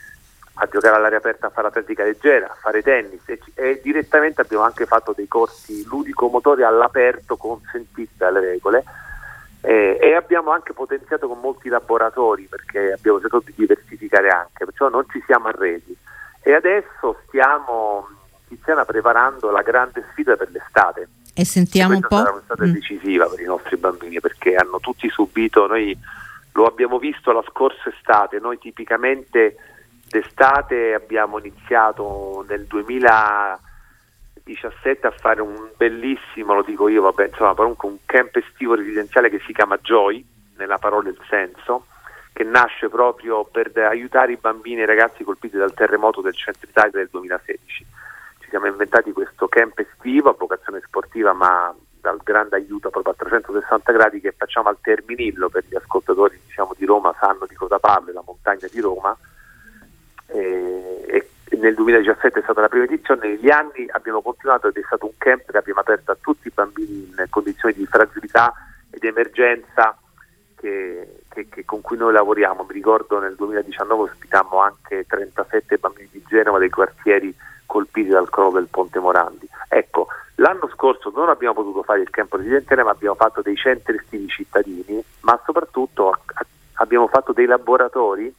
a giocare all'aria aperta, a fare atletica leggera, a fare tennis e, e direttamente abbiamo anche fatto dei corsi ludico-motori all'aperto consentiti dalle regole eh, e abbiamo anche potenziato con molti laboratori perché abbiamo cercato di diversificare anche, perciò non ci siamo arresi e adesso stiamo Tiziana preparando la grande sfida per l'estate e sentiamo un po'. Sarà un'estate mm. decisiva per i nostri bambini perché hanno tutti subito, noi lo abbiamo visto la scorsa estate, noi tipicamente d'estate abbiamo iniziato nel 2017 a fare un bellissimo, lo dico io, vabbè, insomma, comunque un camp estivo residenziale che si chiama Joy, nella parola il senso, che nasce proprio per aiutare i bambini e i ragazzi colpiti dal terremoto del centro Italia del 2016 siamo inventati questo camp estivo a vocazione sportiva ma dal grande aiuto proprio a 360 gradi che facciamo al Terminillo per gli ascoltatori diciamo, di Roma sanno di cosa parlo, la montagna di Roma. E, e nel 2017 è stata la prima edizione, negli anni abbiamo continuato ed è stato un camp che abbiamo aperto a tutti i bambini in condizioni di fragilità ed emergenza che, che, che con cui noi lavoriamo, mi ricordo nel 2019 ospitammo anche 37 bambini di Genova dei quartieri colpiti dal crollo del Ponte Morandi. Ecco, l'anno scorso non abbiamo potuto fare il campo residenziale, ma abbiamo fatto dei centri estivi cittadini, ma soprattutto abbiamo fatto dei laboratori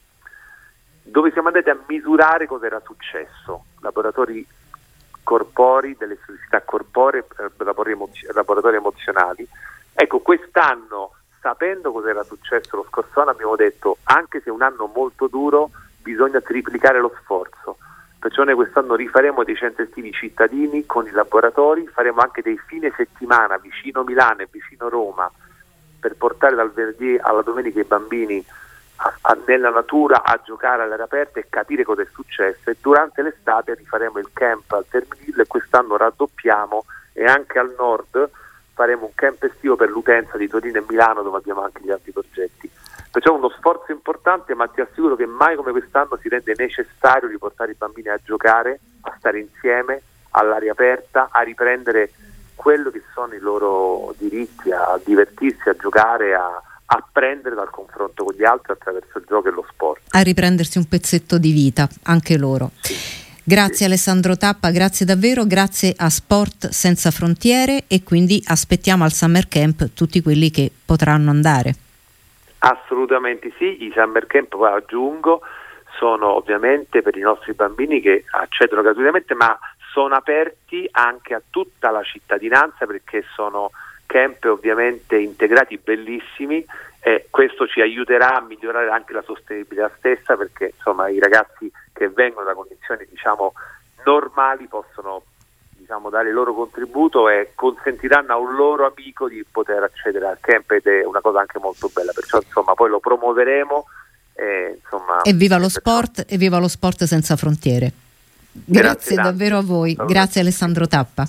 dove siamo andati a misurare cosa era successo, laboratori corpori, delle società corporee, eh, laboratori emozionali. Ecco, quest'anno, sapendo cosa era successo lo scorso anno, abbiamo detto, anche se è un anno molto duro, bisogna triplicare lo sforzo Perciò noi quest'anno rifaremo dei centri estivi cittadini con i laboratori, faremo anche dei fine settimana vicino Milano e vicino Roma per portare dal venerdì alla domenica i bambini a, a, nella natura a giocare all'aria aperta e capire cosa è successo e durante l'estate rifaremo il camp al Terminillo e quest'anno raddoppiamo e anche al nord faremo un camp estivo per l'utenza di Torino e Milano dove abbiamo anche gli altri progetti. Perciò uno sforzo importante, ma ti assicuro che mai come quest'anno si rende necessario riportare i bambini a giocare, a stare insieme, all'aria aperta, a riprendere quello che sono i loro diritti, a divertirsi, a giocare, a apprendere dal confronto con gli altri attraverso il gioco e lo sport. A riprendersi un pezzetto di vita, anche loro. Sì. Grazie sì. Alessandro Tappa, grazie davvero, grazie a Sport Senza Frontiere e quindi aspettiamo al Summer Camp tutti quelli che potranno andare. Assolutamente sì, i summer camp, poi aggiungo, sono ovviamente per i nostri bambini che accedono gratuitamente, ma sono aperti anche a tutta la cittadinanza perché sono camp ovviamente integrati bellissimi e questo ci aiuterà a migliorare anche la sostenibilità stessa perché insomma i ragazzi che vengono da condizioni diciamo normali possono diciamo, dare il loro contributo e consentiranno a un loro amico di poter accedere al camp ed è una cosa anche molto bella, perciò insomma poi lo promuoveremo. E, insomma, e viva lo sport e viva lo sport senza frontiere. Grazie, Grazie davvero a voi, grazie Alessandro Tappa.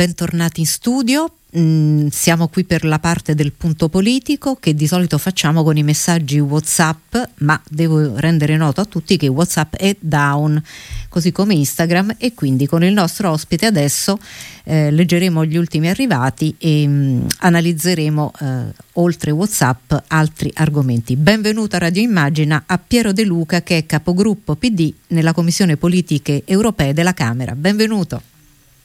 Bentornati in studio. Mm, siamo qui per la parte del punto politico che di solito facciamo con i messaggi WhatsApp, ma devo rendere noto a tutti che WhatsApp è down, così come Instagram e quindi con il nostro ospite adesso eh, leggeremo gli ultimi arrivati e mm, analizzeremo eh, oltre WhatsApp altri argomenti. Benvenuto a Radio Immagina a Piero De Luca che è capogruppo PD nella Commissione Politiche Europee della Camera. Benvenuto.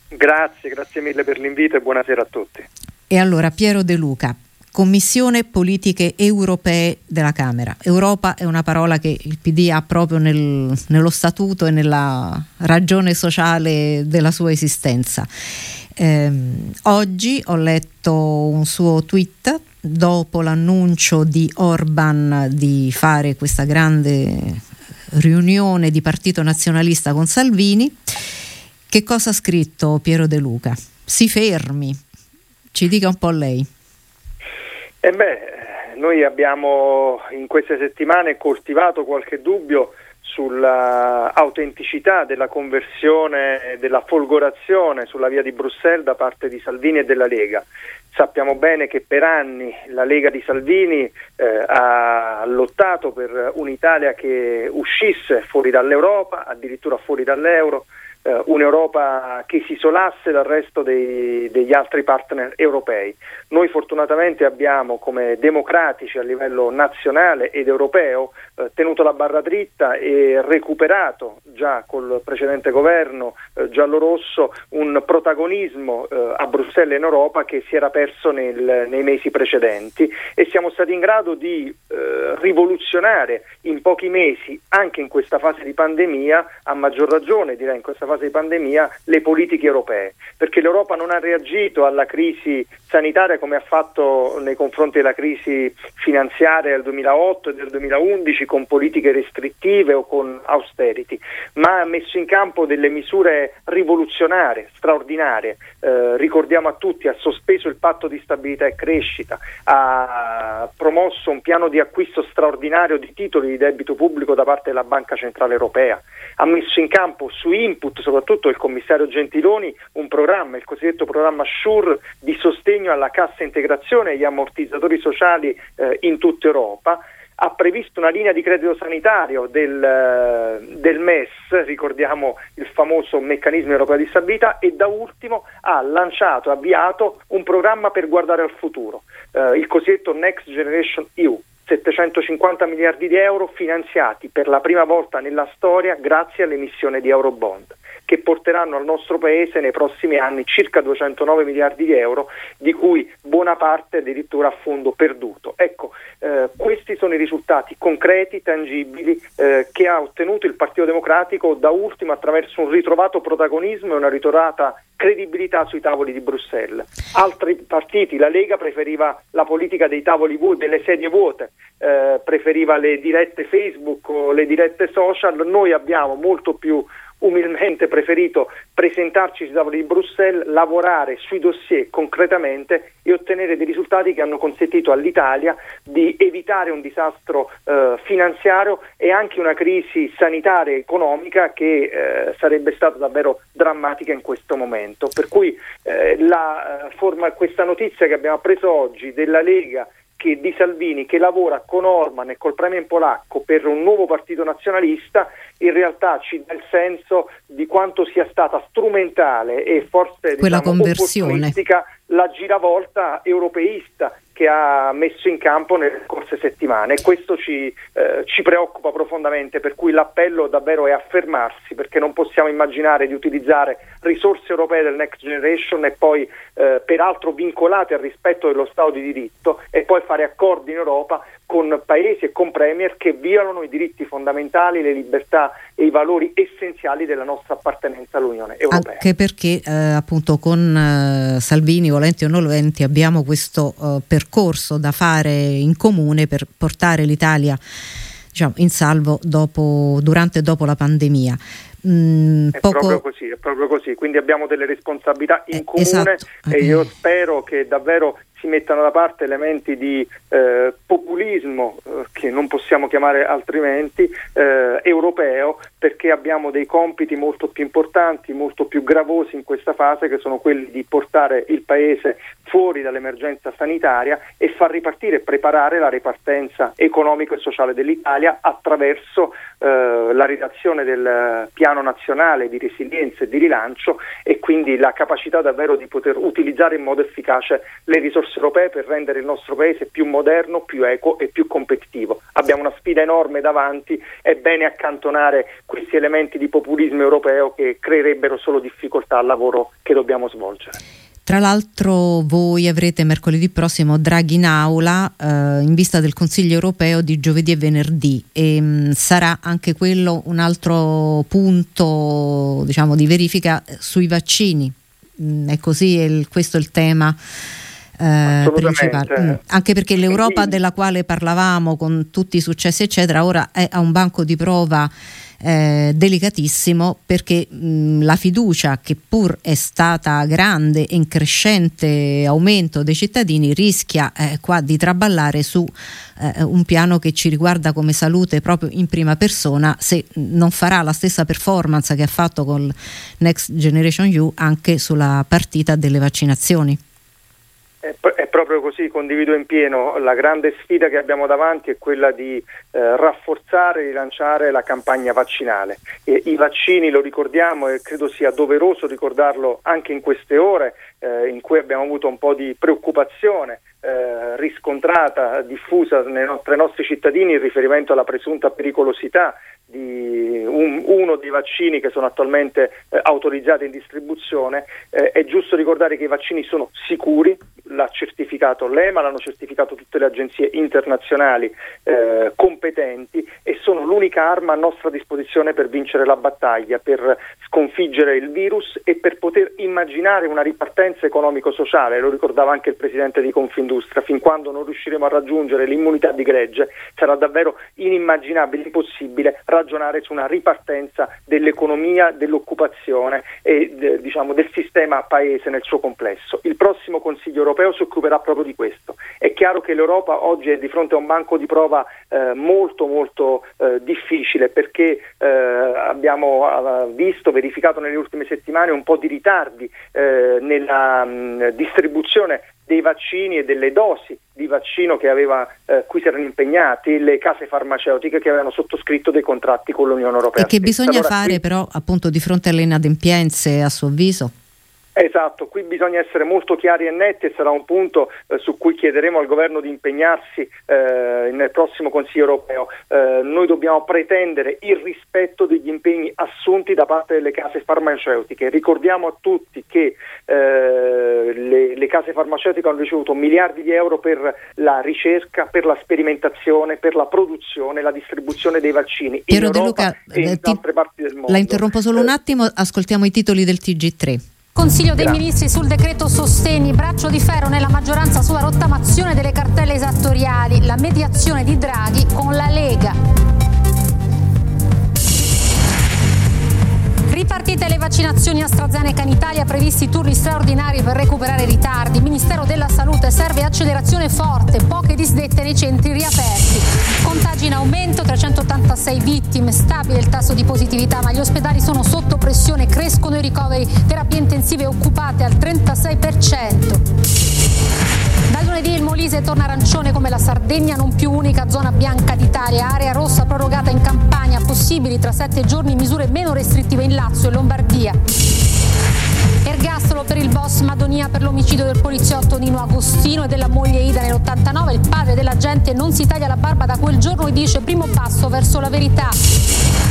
Grazie, grazie mille per l'invito e buonasera a tutti. E allora Piero De Luca, Commissione Politiche Europee della Camera. Europa è una parola che il PD ha proprio nel, nello statuto e nella ragione sociale della sua esistenza. Eh, oggi ho letto un suo tweet dopo l'annuncio di Orban di fare questa grande riunione di partito nazionalista con Salvini. Che cosa ha scritto Piero De Luca? Si fermi, ci dica un po' lei. Eh beh, noi abbiamo in queste settimane coltivato qualche dubbio sull'autenticità della conversione, della folgorazione sulla via di Bruxelles da parte di Salvini e della Lega. Sappiamo bene che per anni la Lega di Salvini eh, ha lottato per un'Italia che uscisse fuori dall'Europa, addirittura fuori dall'euro, eh, un'Europa che si isolasse dal resto dei, degli altri partner europei. Noi fortunatamente abbiamo come democratici a livello nazionale ed europeo eh, tenuto la barra dritta e recuperato già col precedente governo eh, giallo-rosso un protagonismo eh, a Bruxelles e in Europa che si era perso nel, nei mesi precedenti e siamo stati in grado di eh, rivoluzionare in pochi mesi, anche in questa fase di pandemia, a maggior ragione direi in questa fase fase di pandemia le politiche europee, perché l'Europa non ha reagito alla crisi sanitaria come ha fatto nei confronti della crisi finanziaria del 2008 e del 2011 con politiche restrittive o con austerity, ma ha messo in campo delle misure rivoluzionarie, straordinarie. Eh, ricordiamo a tutti, ha sospeso il patto di stabilità e crescita, ha promosso un piano di acquisto straordinario di titoli di debito pubblico da parte della Banca Centrale Europea, ha messo in campo su input soprattutto il commissario Gentiloni un programma, il cosiddetto programma SURE di sostegno alla cassa integrazione e agli ammortizzatori sociali eh, in tutta Europa ha previsto una linea di credito sanitario del, eh, del, MES, ricordiamo il famoso meccanismo europeo di stabilità, e da ultimo ha lanciato, avviato un programma per guardare al futuro, eh, il cosiddetto Next Generation EU. 750 miliardi di euro finanziati per la prima volta nella storia grazie all'emissione di Eurobond che porteranno al nostro Paese nei prossimi anni circa 209 miliardi di euro, di cui buona parte addirittura a fondo perduto. Ecco, eh, questi sono i risultati concreti, tangibili, eh, che ha ottenuto il Partito Democratico da ultimo attraverso un ritrovato protagonismo e una ritrovata credibilità sui tavoli di Bruxelles. Altri partiti, la Lega preferiva la politica dei tavoli vuoti, delle sedie vuote, eh, preferiva le dirette Facebook o le dirette social, noi abbiamo molto più umilmente preferito presentarci sui tavoli di Bruxelles, lavorare sui dossier concretamente e ottenere dei risultati che hanno consentito all'Italia di evitare un disastro eh, finanziario e anche una crisi sanitaria e economica che eh, sarebbe stata davvero drammatica in questo momento. Per cui eh, la, eh, forma, questa notizia che abbiamo appreso oggi della Lega che, di Salvini che lavora con Orman e col Premier polacco per un nuovo partito nazionalista in realtà ci dà il senso di quanto sia stata strumentale e forse Quella diciamo, conversione. la giravolta europeista che ha messo in campo nelle scorse settimane. E questo ci, eh, ci, preoccupa profondamente, per cui l'appello davvero è a fermarsi perché non possiamo immaginare di utilizzare risorse europee del Next Generation e poi eh, peraltro vincolate al rispetto dello Stato di diritto e poi fare accordi in Europa con paesi e con premier che violano i diritti fondamentali, le libertà e i valori essenziali della nostra appartenenza all'Unione Europea. Anche perché eh, appunto con eh, Salvini, volenti o non volenti, abbiamo questo eh, percorso da fare in comune per portare l'Italia diciamo, in salvo dopo, durante e dopo la pandemia. Mm, è, poco... proprio così, è proprio così, quindi abbiamo delle responsabilità in eh, comune esatto. e io spero che davvero si mettano da parte elementi di eh, populismo, eh, che non possiamo chiamare altrimenti, eh, europeo, perché abbiamo dei compiti molto più importanti, molto più gravosi in questa fase, che sono quelli di portare il Paese fuori dall'emergenza sanitaria e far ripartire preparare la ripartenza economico e sociale dell'Italia attraverso eh, la redazione del piano nazionale di resilienza e di rilancio e quindi la capacità davvero di poter utilizzare in modo efficace le risorse europee per rendere il nostro paese più moderno, più eco e più competitivo. Abbiamo una sfida enorme davanti, è bene accantonare questi elementi di populismo europeo che creerebbero solo difficoltà al lavoro che dobbiamo svolgere. Tra l'altro voi avrete mercoledì prossimo Draghi in aula eh, in vista del Consiglio europeo di giovedì e venerdì e mh, mm, sarà anche quello un altro punto diciamo, di verifica sui vaccini. Mh, mm, è così, è il, questo è il tema eh, principali. Mm. Anche perché l'Europa della quale parlavamo con tutti i successi eccetera ora è a un banco di prova eh, delicatissimo perché mh, la fiducia che pur è stata grande e in crescente aumento dei cittadini rischia eh, qua di traballare su eh, un piano che ci riguarda come salute proprio in prima persona se non farà la stessa performance che ha fatto con Next Generation U anche sulla partita delle vaccinazioni. È proprio così, condivido in pieno. La grande sfida che abbiamo davanti è quella di eh, rafforzare e rilanciare la campagna vaccinale. E I vaccini, lo ricordiamo e credo sia doveroso ricordarlo anche in queste ore eh, in cui abbiamo avuto un po' di preoccupazione eh, riscontrata, diffusa nei tra i nostri cittadini in riferimento alla presunta pericolosità di un, uno dei vaccini che sono attualmente eh, autorizzati in distribuzione, eh, è giusto ricordare che i vaccini sono sicuri, l'ha certificato l'EMA, l'hanno certificato tutte le agenzie internazionali eh, competenti e sono l'unica arma a nostra disposizione per vincere la battaglia, per sconfiggere il virus e per poter immaginare una ripartenza economico-sociale, lo ricordava anche il Presidente di Confindustria, fin quando non riusciremo a raggiungere l'immunità di gregge sarà davvero inimmaginabile, impossibile ragionare su una ripartenza dell'economia, dell'occupazione e diciamo, del sistema paese nel suo complesso. Il prossimo Consiglio europeo si occuperà proprio di questo. È chiaro che l'Europa oggi è di fronte a un banco di prova eh, molto molto eh, difficile perché eh, abbiamo eh, visto, verificato nelle ultime settimane un po' di ritardi eh, nella mh, distribuzione dei vaccini e delle dosi di vaccino aveva, eh, cui si erano impegnati le case farmaceutiche che avevano sottoscritto dei contratti con l'Unione Europea. E che bisogna allora, fare qui... però appunto di fronte alle inadempienze a suo avviso? Esatto, qui bisogna essere molto chiari e netti e sarà un punto eh, su cui chiederemo al governo di impegnarsi eh, nel prossimo Consiglio europeo. Eh, noi dobbiamo pretendere il rispetto degli impegni assunti da parte delle case farmaceutiche. Ricordiamo a tutti che eh, le, le, case farmaceutiche hanno ricevuto miliardi di euro per la ricerca, per la sperimentazione, per la produzione, la distribuzione dei vaccini Piero in Europa Luca, e in eh, ti, altre parti del mondo. La interrompo solo un eh, attimo, ascoltiamo i titoli del TG3. Consiglio dei Ministri sul decreto sostegni, braccio di ferro nella maggioranza sulla rottamazione delle cartelle esattoriali, la mediazione di Draghi con la Lega. Ripartite le vaccinazioni AstraZeneca in Italia, previsti turni straordinari per recuperare i ritardi. Ministero della Salute serve accelerazione forte, poche disdette nei centri riaperti. Contagi in aumento, 386 vittime, stabile il tasso di positività, ma gli ospedali sono sotto pressione, crescono i ricoveri, terapie intensive occupate al 36%. Dal lunedì il Molise torna arancione come la Sardegna, non più unica zona bianca d'Italia, area rossa prorogata in Campania, possibili tra sette giorni misure meno restrittive in Lazio e Lombardia. Ergastolo per il boss Madonia per l'omicidio del poliziotto Nino Agostino e della moglie Ida nell'89. Il padre dell'agente non si taglia la barba da quel giorno e dice primo passo verso la verità.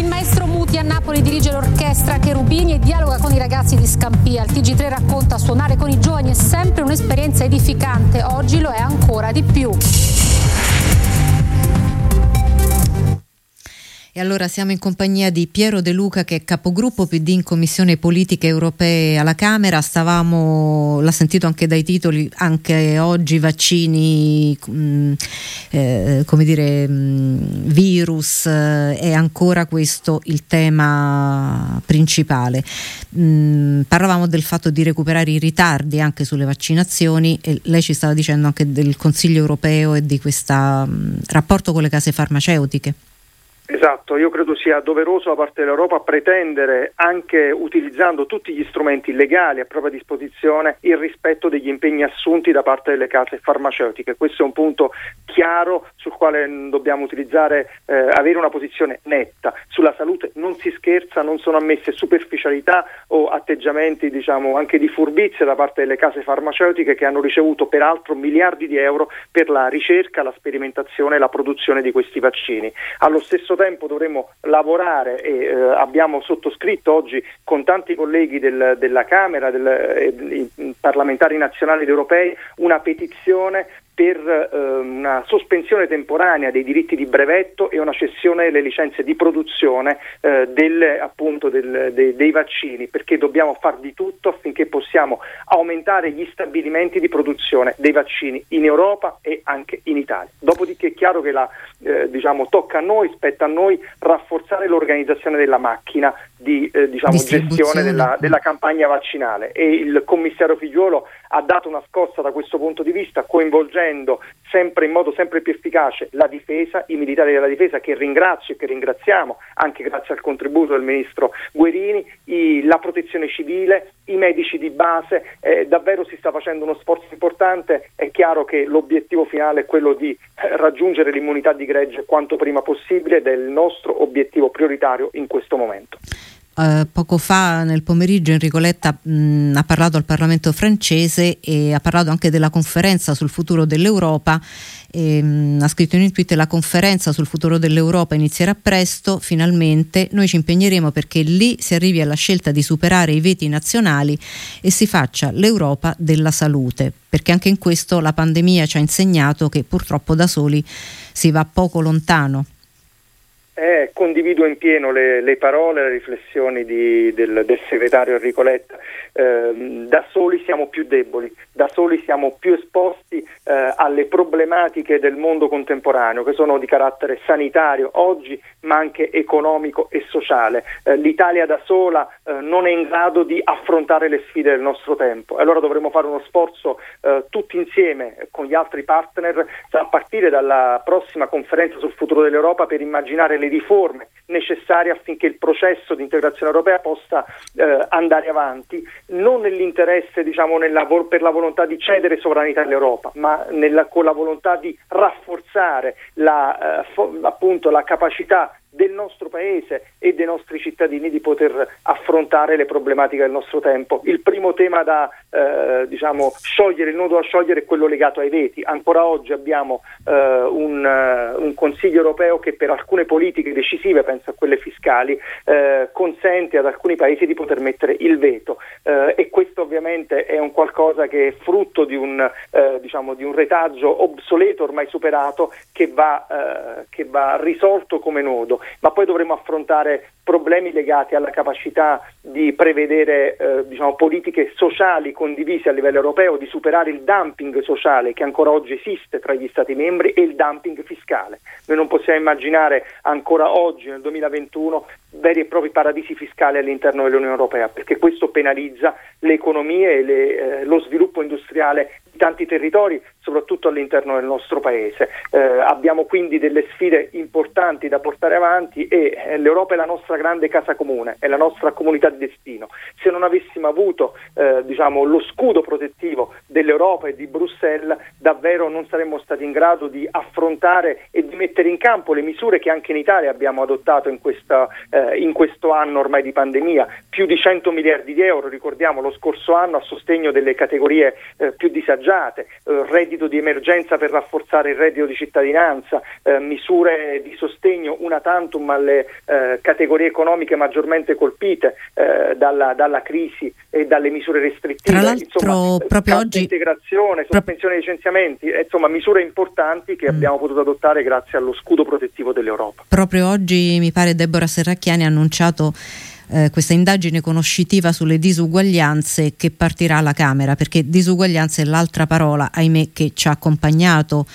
Il maestro Muti a Napoli dirige l'orchestra Cherubini e dialoga con i ragazzi di Scampia. Il TG3 racconta suonare con i giovani è sempre un'esperienza edificante, oggi lo è ancora di più. E allora siamo in compagnia di Piero De Luca che è capogruppo PD in Commissione Politiche Europee alla Camera. Stavamo, l'ha sentito anche dai titoli, anche oggi vaccini, mh, mm, eh, come dire, mh, mm, virus, eh, è ancora questo il tema principale. Mh, mm, parlavamo del fatto di recuperare i ritardi anche sulle vaccinazioni e lei ci stava dicendo anche del Consiglio europeo e di questo rapporto con le case farmaceutiche. Esatto, io credo sia doveroso da parte dell'Europa pretendere, anche utilizzando tutti gli strumenti legali a propria disposizione, il rispetto degli impegni assunti da parte delle case farmaceutiche. Questo è un punto chiaro sul quale dobbiamo utilizzare, eh, avere una posizione netta. Sulla salute non si scherza, non sono ammesse superficialità o atteggiamenti diciamo, anche di furbizia da parte delle case farmaceutiche che hanno ricevuto peraltro miliardi di euro per la ricerca, la sperimentazione e la produzione di questi vaccini. Allo stesso tempo dovremo lavorare e eh, abbiamo sottoscritto oggi con tanti colleghi del, della Camera, del, eh, parlamentari nazionali ed europei, una petizione per eh, una sospensione temporanea dei diritti di brevetto e una cessione delle licenze di produzione eh, del, appunto del, de, dei vaccini, perché dobbiamo far di tutto affinché possiamo aumentare gli stabilimenti di produzione dei vaccini in Europa e anche in Italia. Dopodiché è chiaro che la, eh, diciamo, tocca a noi, spetta a noi rafforzare l'organizzazione della macchina di eh, diciamo, gestione della, della, campagna vaccinale. E il commissario Figliuolo ha dato una scossa da questo punto di vista coinvolgendo sempre in modo sempre più efficace la difesa, i militari della difesa che ringrazio e che ringraziamo anche grazie al contributo del ministro Guerini, i, la protezione civile, i medici di base, eh, davvero si sta facendo uno sforzo importante, è chiaro che l'obiettivo finale è quello di eh, raggiungere l'immunità di gregge quanto prima possibile ed è il nostro obiettivo prioritario in questo momento. Uh, poco fa nel pomeriggio Enrico Letta mh, ha parlato al Parlamento francese e ha parlato anche della conferenza sul futuro dell'Europa. E, mh, ha scritto in un tweet la conferenza sul futuro dell'Europa inizierà presto, finalmente. Noi ci impegneremo perché lì si arrivi alla scelta di superare i veti nazionali e si faccia l'Europa della salute, perché anche in questo la pandemia ci ha insegnato che purtroppo da soli si va poco lontano. Eh, condivido in pieno le, le, parole e le riflessioni di, del, del, segretario Enrico Letta. Eh, da soli siamo più deboli, da soli siamo più esposti eh, alle problematiche del mondo contemporaneo che sono di carattere sanitario oggi ma anche economico e sociale. Eh, L'Italia da sola eh, non è in grado di affrontare le sfide del nostro tempo e allora dovremo fare uno sforzo eh, tutti insieme con gli altri partner a partire dalla prossima conferenza sul futuro dell'Europa per immaginare le riforme necessarie affinché il processo di integrazione europea possa eh, andare avanti, non nell'interesse diciamo, nella, per la volontà di cedere sovranità all'Europa, ma nella, con la volontà di rafforzare la, eh, fo, appunto, la capacità del nostro paese e dei nostri cittadini di poter affrontare le problematiche del nostro tempo. Il primo tema da eh, diciamo, sciogliere, il nodo da sciogliere è quello legato ai veti. Ancora oggi abbiamo eh, un, uh, un, Consiglio europeo che per alcune politiche decisive, penso a quelle fiscali, eh, consente ad alcuni paesi di poter mettere il veto eh, e questo ovviamente è un qualcosa che è frutto di un, eh, diciamo, di un retaggio obsoleto, ormai superato, che va, che va risolto come nodo. Ma poi dovremo affrontare problemi legati alla capacità di prevedere eh, diciamo, politiche sociali condivise a livello europeo, di superare il dumping sociale che ancora oggi esiste tra gli Stati membri e il dumping fiscale. Noi non possiamo immaginare ancora oggi, nel 2021, veri e propri paradisi fiscali all'interno dell'Unione Europea, perché questo penalizza le economie e le, eh, lo sviluppo industriale tanti territori, soprattutto all'interno del nostro paese. Eh, abbiamo quindi delle sfide importanti da portare avanti e eh, l'Europa è la nostra grande casa comune, è la nostra comunità di destino. Se non avessimo avuto eh, diciamo, lo scudo protettivo dell'Europa e di Bruxelles, davvero non saremmo stati in grado di affrontare e di mettere in campo le misure che anche in Italia abbiamo adottato in, questa, eh, in questo anno ormai di pandemia. Più di 100 miliardi di euro, ricordiamo, lo scorso anno a sostegno delle categorie eh, più disagiate privilegiate, eh, reddito di emergenza per rafforzare il reddito di cittadinanza, eh, misure di sostegno una tantum alle eh, categorie economiche maggiormente colpite eh, dalla, dalla, crisi e dalle misure restrittive. Tra l'altro, insomma, proprio oggi integrazione, sospensione dei licenziamenti, eh, insomma misure importanti che mm. abbiamo potuto adottare grazie allo scudo protettivo dell'Europa. Proprio oggi mi pare Deborah Serracchiani ha annunciato eh, questa indagine conoscitiva sulle disuguaglianze che partirà alla Camera, perché disuguaglianza è l'altra parola, ahimè, che ci ha accompagnato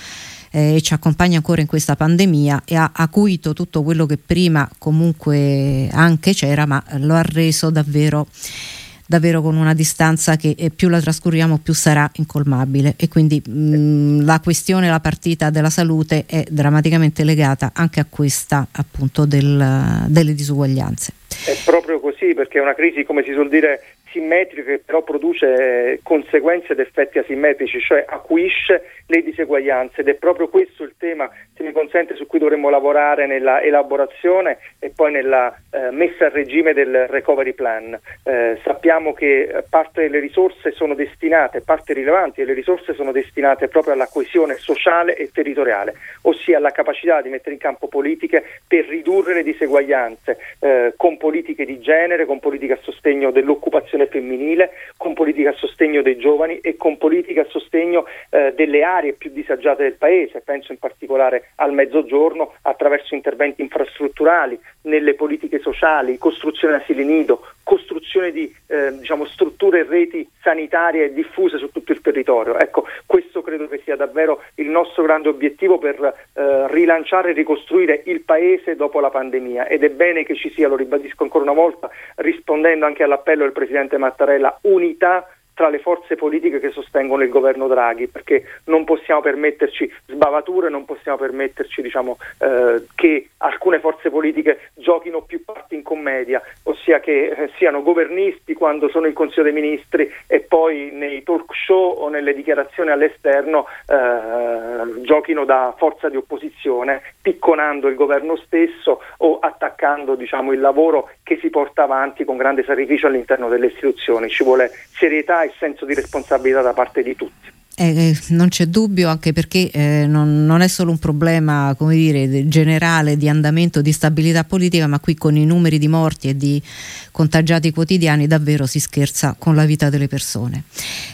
eh, e ci accompagna ancora in questa pandemia e ha acuito tutto quello che prima comunque anche c'era, ma lo ha reso davvero davvero con una distanza che eh, più la trascorriamo più sarà incolmabile e quindi mh, la questione, la partita della salute è drammaticamente legata anche a questa appunto del, delle disuguaglianze. È proprio così perché è una crisi, come si suol dire, simmetrica che però produce conseguenze ed effetti asimmetrici, cioè acuisce le diseguaglianze ed è proprio questo il tema, se mi consente, su cui dovremmo lavorare nella elaborazione e poi nella eh, messa a regime del recovery plan. Eh, sappiamo che parte delle risorse sono destinate, parte rilevante delle risorse sono destinate proprio alla coesione sociale e territoriale, ossia alla capacità di mettere in campo politiche per ridurre le diseguaglianze, eh, con politiche di genere, con politiche a sostegno dell'occupazione sociale femminile, con politiche a sostegno dei giovani e con politiche a sostegno eh, delle aree più disagiate del Paese, penso in particolare al mezzogiorno attraverso interventi infrastrutturali, nelle politiche sociali, costruzione asili nido, costruzione di eh, diciamo, strutture e reti sanitarie diffuse su tutto il territorio. Ecco, questo credo che sia davvero il nostro grande obiettivo per eh, rilanciare e ricostruire il Paese dopo la pandemia ed è bene che ci sia, lo ribadisco ancora una volta, rispondendo anche all'appello del Presidente Mattarella, unità tra le forze politiche che sostengono il governo Draghi, perché non possiamo permetterci sbavature, non possiamo permetterci diciamo, eh, che alcune forze politiche giochino più parti in commedia, ossia che eh, siano governisti quando sono in Consiglio dei Ministri e poi nei talk show o nelle dichiarazioni all'esterno eh, giochino da forza di opposizione, picconando il governo stesso o attaccando diciamo, il lavoro che si porta avanti con grande sacrificio all'interno delle istituzioni. Ci vuole serietà e senso di responsabilità da parte di tutti. Eh, eh, non c'è dubbio, anche perché eh, non, non, è solo un problema come dire, generale di andamento di stabilità politica, ma qui con i numeri di morti e di contagiati quotidiani davvero si scherza con la vita delle persone.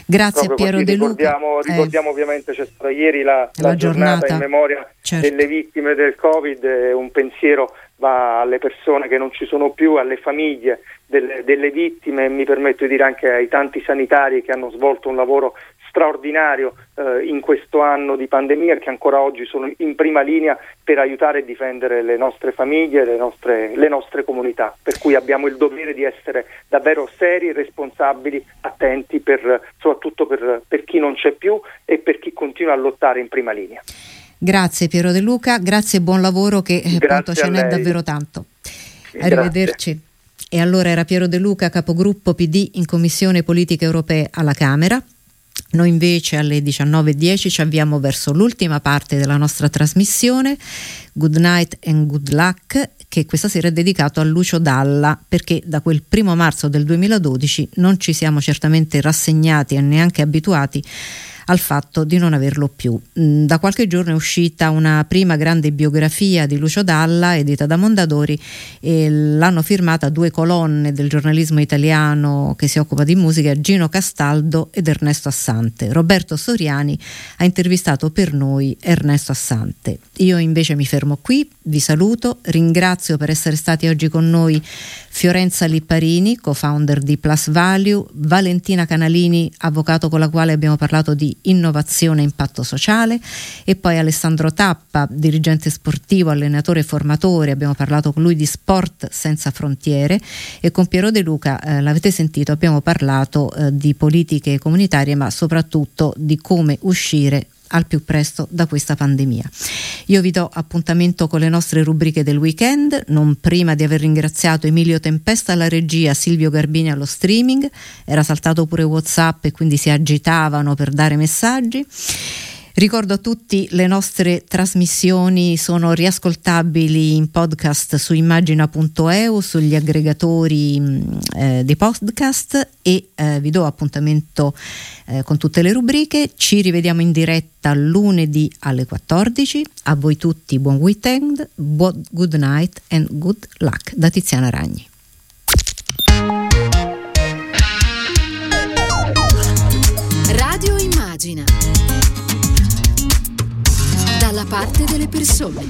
Grazie Proprio Piero De Luca. Ricordiamo, eh, ricordiamo ovviamente c'è stata ieri la, la, la giornata, giornata, in memoria certo. delle vittime del Covid, un pensiero va alle persone che non ci sono più, alle famiglie delle, delle vittime e mi permetto di dire anche ai tanti sanitari che hanno svolto un lavoro straordinario eh, in questo anno di pandemia che ancora oggi sono in prima linea per aiutare e difendere le nostre famiglie, le nostre, le nostre comunità, per cui abbiamo il dovere di essere davvero seri, responsabili, attenti per, soprattutto per, per chi non c'è più e per chi continua a lottare in prima linea. Grazie Piero De Luca, grazie e buon lavoro che appunto ce n'è davvero tanto. Arrivederci. Grazie. E allora era Piero De Luca, capogruppo PD in Commissione Politiche Europee alla Camera. Noi invece alle 19.10 ci avviamo verso l'ultima parte della nostra trasmissione, Good Night and Good Luck, che questa sera è dedicato a Lucio Dalla, perché da quel primo marzo del 2012 non ci siamo certamente rassegnati e neanche abituati al fatto di non averlo più. Mm, da qualche giorno è uscita una prima grande biografia di Lucio Dalla, edita da Mondadori, e l'hanno firmata due colonne del giornalismo italiano che si occupa di musica, Gino Castaldo ed Ernesto Assante. Roberto Soriani ha intervistato per noi Ernesto Assante. Io invece mi fermo qui, vi saluto, ringrazio per essere stati oggi con noi Fiorenza Lipparini, co-founder di Plus Value, Valentina Canalini, avvocato con la quale abbiamo parlato di innovazione e impatto sociale. E poi Alessandro Tappa, dirigente sportivo, allenatore e formatore, abbiamo parlato con lui di sport senza frontiere. E con Piero De Luca, eh, l'avete sentito, abbiamo parlato eh, di politiche comunitarie ma soprattutto di come uscire al più presto da questa pandemia. Io vi do appuntamento con le nostre rubriche del weekend, non prima di aver ringraziato Emilio Tempesta alla regia, Silvio Garbini allo streaming, era saltato pure Whatsapp e quindi si agitavano per dare messaggi. Ricordo a tutti le nostre trasmissioni sono riascoltabili in podcast su immagina.eu, sugli aggregatori mm, eh, dei podcast e eh, vi do appuntamento eh, con tutte le rubriche. Ci rivediamo in diretta lunedì alle 14. A voi tutti buon weekend, good night and good luck da Tiziana Ragni. Radio Immagina parte delle persone.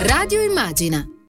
Radio Immagina